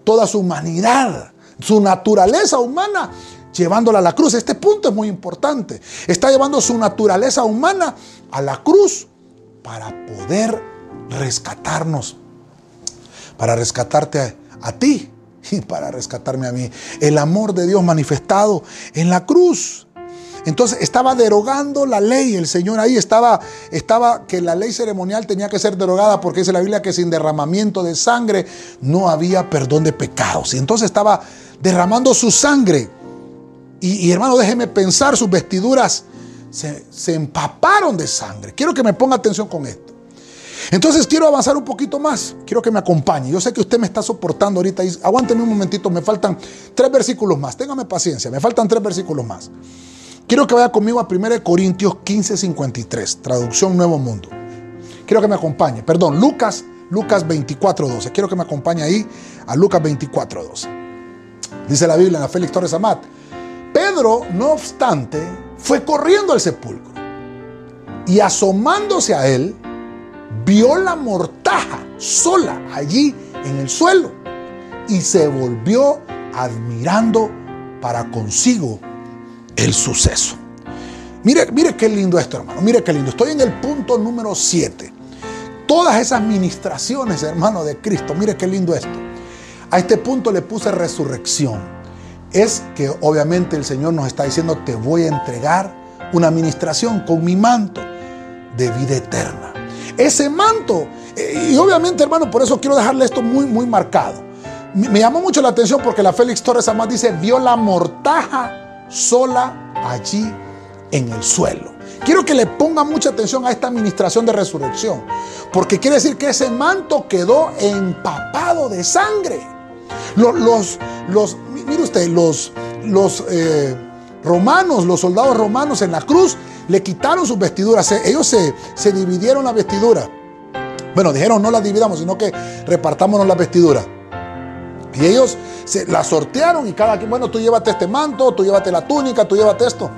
toda su humanidad, su naturaleza humana, llevándola a la cruz. Este punto es muy importante. Está llevando su naturaleza humana a la cruz para poder rescatarnos, para rescatarte a ti y para rescatarme a mí. El amor de Dios manifestado en la cruz. Entonces estaba derogando la ley, el Señor ahí estaba, estaba que la ley ceremonial tenía que ser derogada porque dice la Biblia que sin derramamiento de sangre no había perdón de pecados. Y entonces estaba derramando su sangre. Y, hermano, déjeme pensar, sus vestiduras se, se empaparon de sangre. Quiero que me ponga atención con esto. Entonces quiero avanzar un poquito más. Quiero que me acompañe. Yo sé que usted me está soportando ahorita. Aguánteme un momentito. Me faltan tres versículos más. Téngame paciencia. Me faltan tres versículos más. Quiero que vaya conmigo a 1 Corintios 15, 53, traducción Nuevo Mundo. Quiero que me acompañe, perdón, Lucas, Lucas 24, 12. Quiero que me acompañe ahí a Lucas 24, 12. Dice la Biblia en la Félix Torres Amat, Pedro, no obstante, fue corriendo al sepulcro y asomándose a él, vio la mortaja sola allí en el suelo y se volvió admirando para consigo el suceso. Mire, mire qué lindo esto, hermano. Mire qué lindo. Estoy en el punto número 7. Todas esas ministraciones, hermano, de Cristo. Mire qué lindo esto. A este punto le puse resurrección. Es que obviamente el Señor nos está diciendo, te voy a entregar una administración con mi manto de vida eterna. Ese manto, eh, y obviamente hermano, por eso quiero dejarle esto muy, muy marcado. Me llamó mucho la atención porque la Félix Torres además dice, vio la mortaja sola allí en el suelo. Quiero que le ponga mucha atención a esta administración de resurrección, porque quiere decir que ese manto quedó empapado de sangre. Los, los, mire usted, los, los eh, romanos, los soldados romanos en la cruz, le quitaron sus vestiduras. Ellos se, se dividieron la vestidura. Bueno, dijeron no las dividamos, sino que repartámonos las vestiduras. Y ellos la sortearon y cada quien, bueno, tú llévate este manto, tú llévate la túnica, tú llévate esto.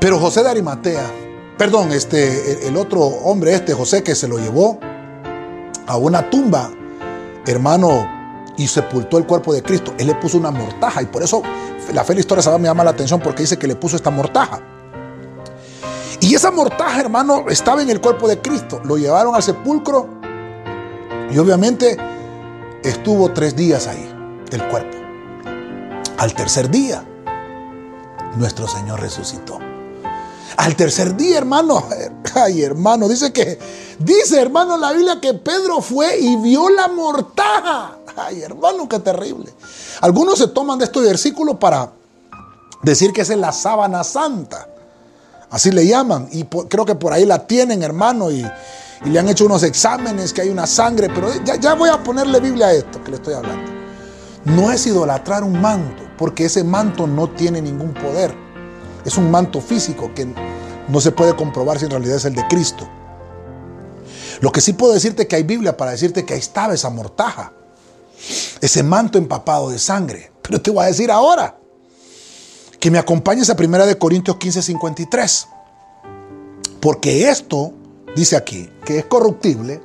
Pero José de Arimatea, perdón, este, el otro hombre, este José, que se lo llevó a una tumba, hermano, y sepultó el cuerpo de Cristo. Él le puso una mortaja y por eso la fe de la historia me llama la atención porque dice que le puso esta mortaja. Y esa mortaja, hermano, estaba en el cuerpo de Cristo. Lo llevaron al sepulcro y obviamente estuvo tres días ahí, el cuerpo. Al tercer día, nuestro Señor resucitó. Al tercer día, hermano, ay hermano, dice que, dice hermano la Biblia que Pedro fue y vio la mortaja. Ay hermano, qué terrible. Algunos se toman de este versículo para decir que es la sábana santa. Así le llaman. Y creo que por ahí la tienen, hermano. Y, y le han hecho unos exámenes que hay una sangre, pero ya, voy a ponerle Biblia a esto que le estoy hablando. No es idolatrar un manto, porque ese manto no tiene ningún poder. Es un manto físico que no se puede comprobar si en realidad es el de Cristo. Lo que sí puedo decirte que hay Biblia para decirte que ahí estaba esa mortaja, ese manto empapado de sangre. Pero te voy a decir ahora que me acompañes a 1 de Corintios 15, 53. Porque esto dice aquí, que es corruptible,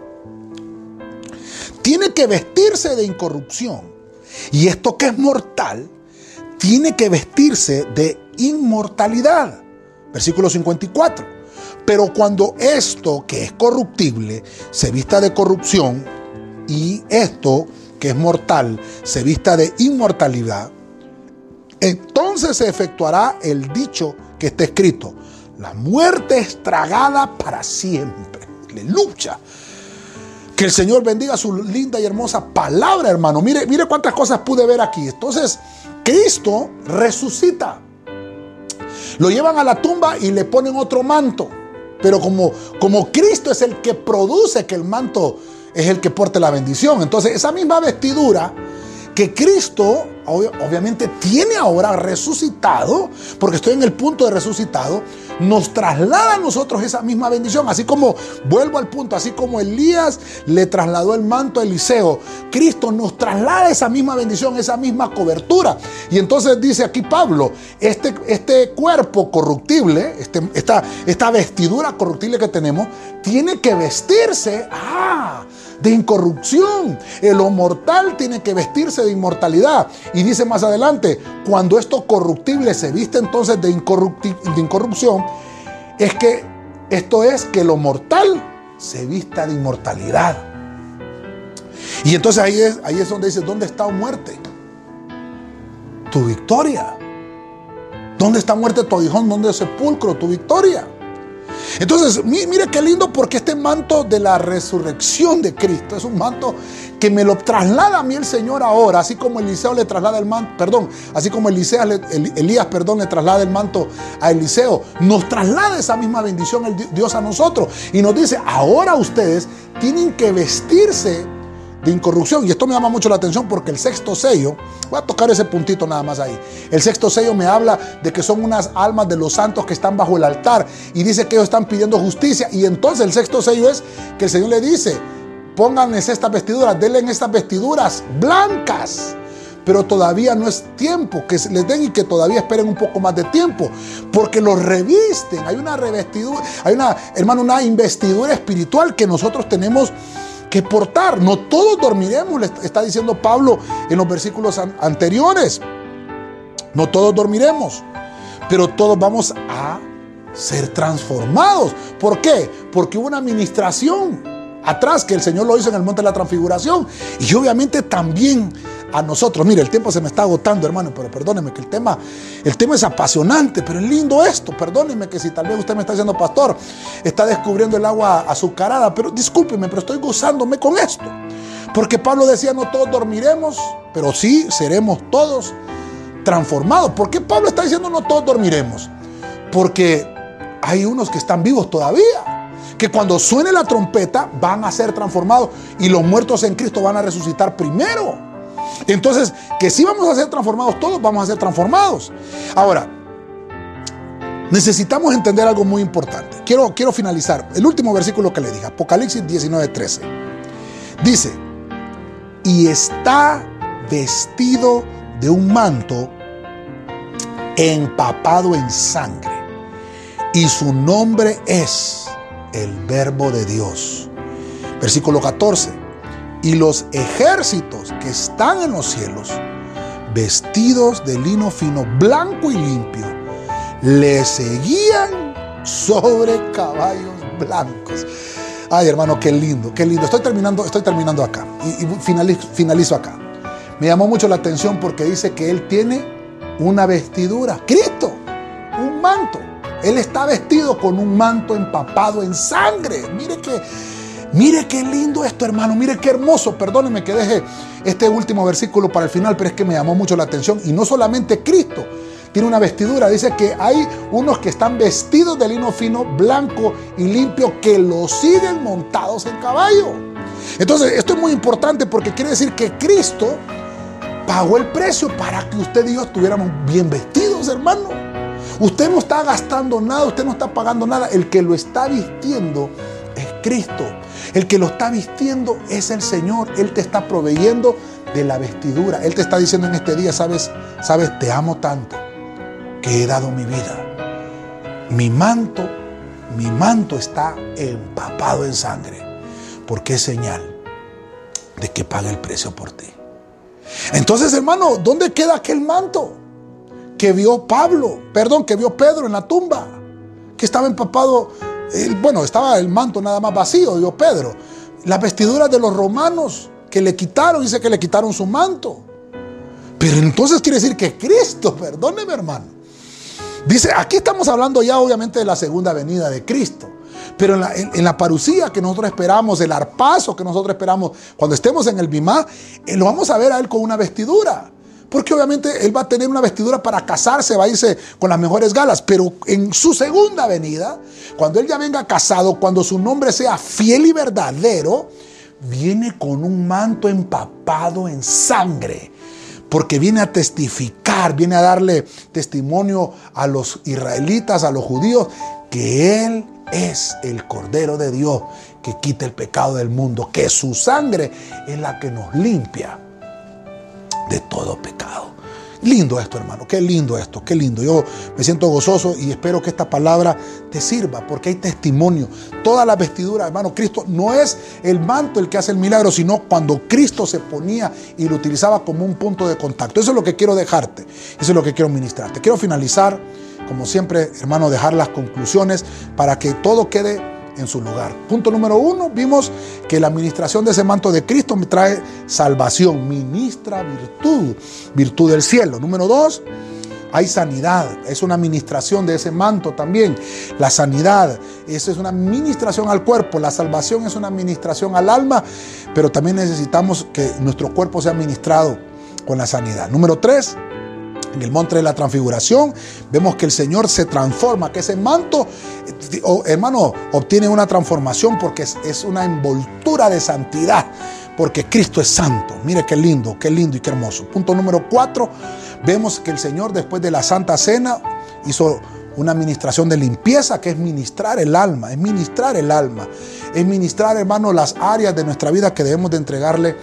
tiene que vestirse de incorrupción. Y esto que es mortal, tiene que vestirse de inmortalidad. Versículo 54. Pero cuando esto que es corruptible se vista de corrupción y esto que es mortal se vista de inmortalidad, entonces se efectuará el dicho que está escrito. La muerte es tragada para siempre. Aleluya. Que el Señor bendiga su linda y hermosa palabra, hermano. Mire, mire cuántas cosas pude ver aquí. Entonces, Cristo resucita. Lo llevan a la tumba y le ponen otro manto. Pero como, como Cristo es el que produce que el manto es el que porte la bendición. Entonces, esa misma vestidura que Cristo obviamente tiene ahora resucitado, porque estoy en el punto de resucitado, nos traslada a nosotros esa misma bendición. Así como, vuelvo al punto, así como Elías le trasladó el manto a Eliseo, Cristo nos traslada esa misma bendición, esa misma cobertura. Y entonces dice aquí Pablo, este, este cuerpo corruptible, este, esta, esta vestidura corruptible que tenemos, tiene que vestirse. Ah, de incorrupción. El mortal tiene que vestirse de inmortalidad. Y dice más adelante, cuando esto corruptible se viste entonces de, de incorrupción, es que esto es que lo mortal se vista de inmortalidad. Y entonces ahí es, ahí es donde dice, ¿dónde está muerte? Tu victoria. ¿Dónde está muerte tu aguijón? ¿Dónde sepulcro? Tu victoria. Entonces, mire qué lindo porque este manto de la resurrección de Cristo es un manto que me lo traslada a mí el Señor ahora, así como Eliseo le traslada el manto, perdón, así como Elías, perdón, le traslada el manto a Eliseo, nos traslada esa misma bendición el Dios a nosotros y nos dice, ahora ustedes tienen que vestirse de incorrupción. Y esto me llama mucho la atención porque el sexto sello, voy a tocar ese puntito nada más ahí. El sexto sello me habla de que son unas almas de los santos que están bajo el altar y dice que ellos están pidiendo justicia. Y entonces el sexto sello es que el Señor le dice, pónganles estas vestiduras, denle estas vestiduras blancas pero todavía no es tiempo, que les den y que todavía esperen un poco más de tiempo, porque los revisten, hay una revestidura, hay una, hermano, una investidura espiritual que nosotros tenemos que portar. No todos dormiremos, le está diciendo Pablo en los versículos anteriores. No todos dormiremos, pero todos vamos a ser transformados. ¿Por qué? Porque hubo una administración atrás que el Señor lo hizo en el monte de la transfiguración. Y obviamente también a nosotros. Mire, el tiempo se me está agotando, hermano, pero perdóneme que el tema, el tema es apasionante, pero es lindo esto. Perdóneme que si tal vez usted me está diciendo, pastor, está descubriendo el agua azucarada, pero discúlpeme, pero estoy gozándome con esto. Porque Pablo decía, no todos dormiremos, pero sí seremos todos transformados. ¿Por qué Pablo está diciendo no todos dormiremos? Porque hay unos que están vivos todavía. Que cuando suene la trompeta van a ser transformados y los muertos en Cristo van a resucitar primero. Entonces, que si vamos a ser transformados todos, vamos a ser transformados. Ahora, necesitamos entender algo muy importante. Quiero, quiero finalizar. El último versículo que le dije, Apocalipsis 19:13. Dice, y está vestido de un manto empapado en sangre. Y su nombre es el verbo de Dios. Versículo 14 y los ejércitos que están en los cielos, vestidos de lino fino, blanco y limpio, le seguían sobre caballos blancos. Ay, hermano, qué lindo, qué lindo. Estoy terminando, estoy terminando acá y, finalizo, finalizo acá. Me llamó mucho la atención porque dice que él tiene una vestidura, Cristo, un manto. Él está vestido con un manto empapado en sangre. Mire que Mire qué lindo esto, hermano. Mire qué hermoso. Perdóneme que deje este último versículo para el final, pero es que me llamó mucho la atención. Y no solamente Cristo tiene una vestidura. Dice que hay unos que están vestidos de lino fino, blanco y limpio, que lo siguen montados en caballo. Entonces, esto es muy importante porque quiere decir que Cristo pagó el precio para que usted y yo estuviéramos bien vestidos, hermano. Usted no está gastando nada, usted no está pagando nada. El que lo está vistiendo es Cristo. El que lo está vistiendo es el Señor. Él te está proveyendo de la vestidura. Él te está diciendo en este día, sabes, sabes, te amo tanto que he dado mi vida. Mi manto, mi manto está empapado en sangre, porque es señal de que paga el precio por ti. Entonces, hermano, ¿dónde queda aquel manto que vio Pablo? Perdón, que vio Pedro en la tumba, que estaba empapado bueno, estaba el manto nada más vacío, dijo Pedro. Las vestiduras de los romanos que le quitaron, dice que le quitaron su manto. Pero entonces quiere decir que Cristo, perdóneme hermano. Dice, aquí estamos hablando ya obviamente de la segunda venida de Cristo. Pero en la, parucía que nosotros esperamos, el arpazo que nosotros esperamos, cuando estemos en el Bimá, eh, lo vamos a ver a él con una vestidura. Porque obviamente él va a tener una vestidura para casarse, va a irse con las mejores galas. Pero en su segunda venida, cuando él ya venga casado, cuando su nombre sea fiel y verdadero, viene con un manto empapado en sangre. Porque viene a testificar, viene a darle testimonio a los israelitas, a los judíos, que Él es el Cordero de Dios que quita el pecado del mundo, que su sangre es la que nos limpia de todo pecado. Lindo esto, hermano, qué lindo esto, qué lindo. Yo me siento gozoso y espero que esta palabra te sirva porque hay testimonio. Toda la vestidura, hermano, Cristo no es el manto el que hace el milagro, sino cuando Cristo se ponía y lo utilizaba como un punto de contacto. Eso es lo que quiero dejarte, eso es lo que quiero ministrarte. Quiero finalizar, como siempre, hermano, dejar las conclusiones para que todo quede en su lugar. Punto número uno, vimos que la administración de ese manto de Cristo me trae salvación, ministra virtud, virtud del cielo. Número dos, hay sanidad, es una administración de ese manto también. La sanidad, eso es una administración al cuerpo, la salvación es una administración al alma, pero también necesitamos que nuestro cuerpo sea administrado con la sanidad. Número tres, en el monte de la transfiguración, vemos que el Señor se transforma, que ese manto, hermano, obtiene una transformación porque es, una envoltura de santidad, porque Cristo es santo. Mire qué lindo, qué lindo y qué hermoso. Punto número cuatro, vemos que el Señor después de la Santa Cena hizo una administración de limpieza que es ministrar el alma, es ministrar el alma, es ministrar, hermano, las áreas de nuestra vida que debemos de entregarle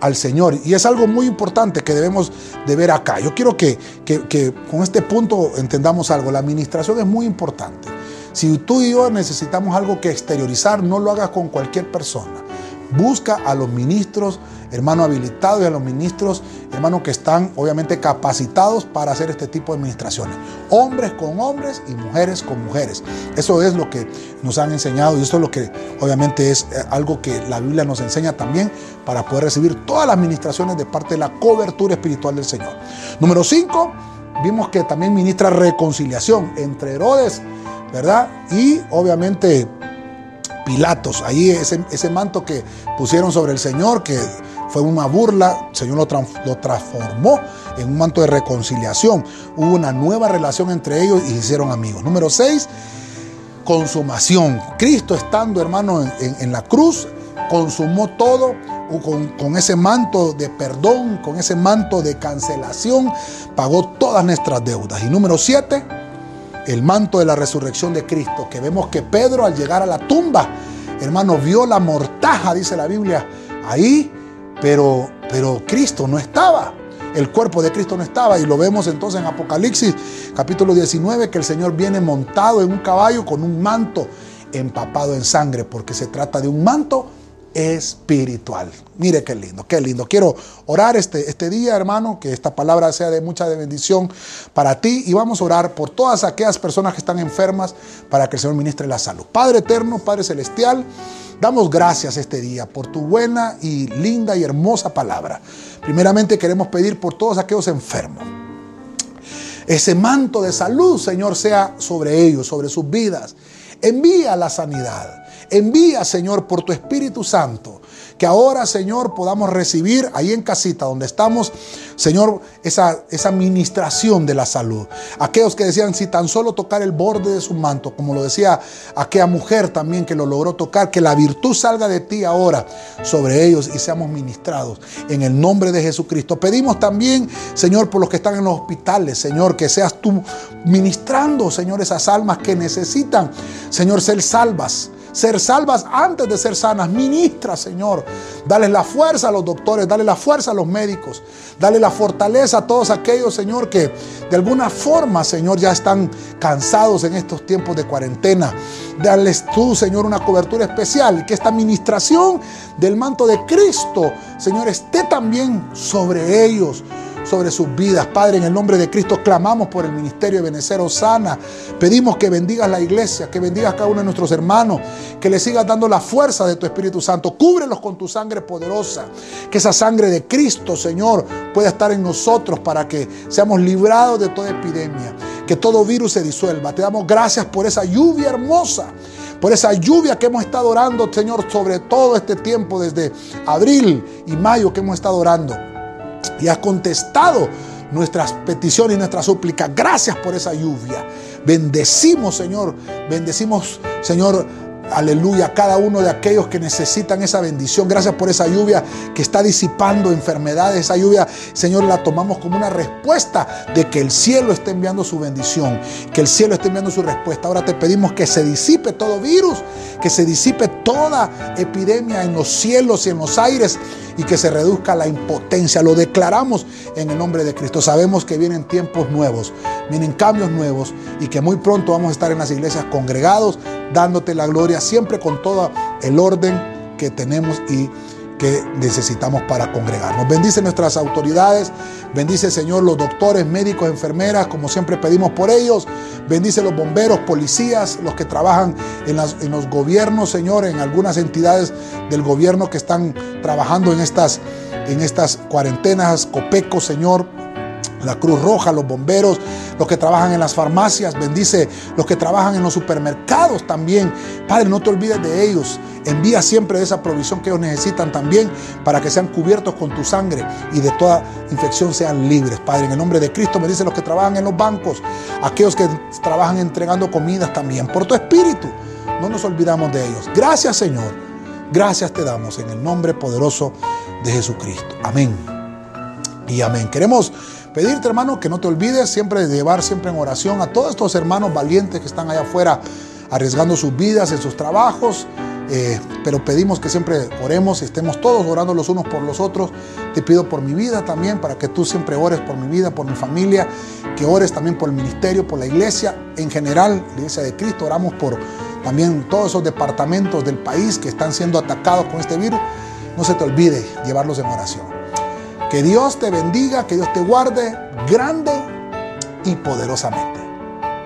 al Señor. Y es algo muy importante que debemos de ver acá. Yo quiero que, que, con este punto entendamos algo. La administración es muy importante. Si tú y yo necesitamos algo que exteriorizar, no lo hagas con cualquier persona. Busca a los ministros, hermano habilitados y a los ministros, hermano que están obviamente capacitados para hacer este tipo de administraciones. Hombres con hombres y mujeres con mujeres. Eso es lo que nos han enseñado y eso es lo que obviamente es eh, algo que la Biblia nos enseña también para poder recibir todas las administraciones de parte de la cobertura espiritual del Señor. Número 5, vimos que también ministra reconciliación entre Herodes, ¿verdad? Y obviamente Pilatos, ahí ese, manto que pusieron sobre el Señor, que fue una burla, el Señor lo, transformó en un manto de reconciliación. Hubo una nueva relación entre ellos y se hicieron amigos. Número 6, consumación. Cristo estando, hermano, en, la cruz, consumó todo con, con, ese manto de perdón, con ese manto de cancelación, pagó todas nuestras deudas. Y número 7, el manto de la resurrección de Cristo, que vemos que Pedro al llegar a la tumba, hermano, vio la mortaja, dice la Biblia, ahí, pero, pero Cristo no estaba. El cuerpo de Cristo no estaba y lo vemos entonces en Apocalipsis capítulo 19 que el Señor viene montado en un caballo con un manto empapado en sangre porque se trata de un manto espiritual. Mire qué lindo, qué lindo. Quiero orar este, este día, hermano, que esta palabra sea de mucha bendición para ti y vamos a orar por todas aquellas personas que están enfermas para que el Señor ministre la salud. Padre eterno, Padre celestial, damos gracias este día por tu buena y linda y hermosa palabra. Primeramente queremos pedir por todos aquellos enfermos. Ese manto de salud, Señor, sea sobre ellos, sobre sus vidas. Envía la sanidad. Envía, Señor, por tu Espíritu Santo que ahora, Señor, podamos recibir ahí en casita donde estamos, Señor, esa, esa administración de la salud. Aquellos que decían, si tan solo tocar el borde de su manto, como lo decía aquella mujer también que lo logró tocar, que la virtud salga de ti ahora sobre ellos y seamos ministrados en el nombre de Jesucristo. Pedimos también, Señor, por los que están en los hospitales, Señor, que seas tú ministrando, Señor, esas almas que necesitan, Señor, ser salvas ser salvas antes de ser sanas. Ministra, Señor. Dale la fuerza a los doctores, dale la fuerza a los médicos, dale la fortaleza a todos aquellos, Señor, que de alguna forma, Señor, ya están cansados en estos tiempos de cuarentena. Dales tú, Señor, una cobertura especial, que esta administración del manto de Cristo, Señor, esté también sobre ellos sobre sus vidas. Padre, en el nombre de Cristo clamamos por el ministerio de Benecer Sana. Pedimos que bendigas la iglesia, que bendigas a cada uno de nuestros hermanos, que le sigas dando la fuerza de tu Espíritu Santo. Cúbrelos con tu sangre poderosa. Que esa sangre de Cristo, Señor, pueda estar en nosotros para que seamos librados de toda epidemia. Que todo virus se disuelva. Te damos gracias por esa lluvia hermosa por esa lluvia que hemos estado orando, Señor, sobre todo este tiempo, desde abril y mayo que hemos estado orando y has contestado nuestras peticiones y nuestras súplicas. Gracias por esa lluvia. Bendecimos, Señor. Bendecimos, Señor, aleluya, cada uno de aquellos que necesitan esa bendición. Gracias por esa lluvia que está disipando enfermedades. Esa lluvia, Señor, la tomamos como una respuesta de que el cielo está enviando su bendición, que el cielo está enviando su respuesta. Ahora te pedimos que se disipe todo virus, que se disipe toda epidemia en los cielos y en los aires y que se reduzca la impotencia. Lo declaramos en el nombre de Cristo. Sabemos que vienen tiempos nuevos, vienen cambios nuevos y que muy pronto vamos a estar en las iglesias congregados, dándote la gloria, siempre con todo el orden que tenemos y que necesitamos para congregarnos. Bendice nuestras autoridades, bendice Señor los doctores, médicos, enfermeras, como siempre pedimos por ellos. Bendice los bomberos, policías, los que trabajan en, en los gobiernos, Señor, en algunas entidades del gobierno que están trabajando en estas, en estas cuarentenas, COPECO, Señor la Cruz Roja, los bomberos, los que trabajan en las farmacias, bendice los que trabajan en los supermercados también. Padre, no te olvides de ellos. Envía siempre esa provisión que ellos necesitan también para que sean cubiertos con tu sangre y de toda infección sean libres. Padre, en el nombre de Cristo, bendice los que trabajan en los bancos, aquellos que trabajan entregando comidas también. Por tu espíritu, no nos olvidamos de ellos. Gracias, Señor. Gracias te damos en el nombre poderoso de Jesucristo. Amén. Y amén. Queremos Pedirte, hermano, que no te olvides siempre de llevar siempre en oración a todos estos hermanos valientes que están allá afuera arriesgando sus vidas en sus trabajos. Eh, pero pedimos que siempre oremos y estemos todos orando los unos por los otros. Te pido por mi vida también, para que tú siempre ores por mi vida, por mi familia, que ores también por el ministerio, por la iglesia en general, la iglesia de Cristo. Oramos por también todos esos departamentos del país que están siendo atacados con este virus. No se te olvide llevarlos en oración. Que Dios te bendiga, que Dios te guarde grande y poderosamente.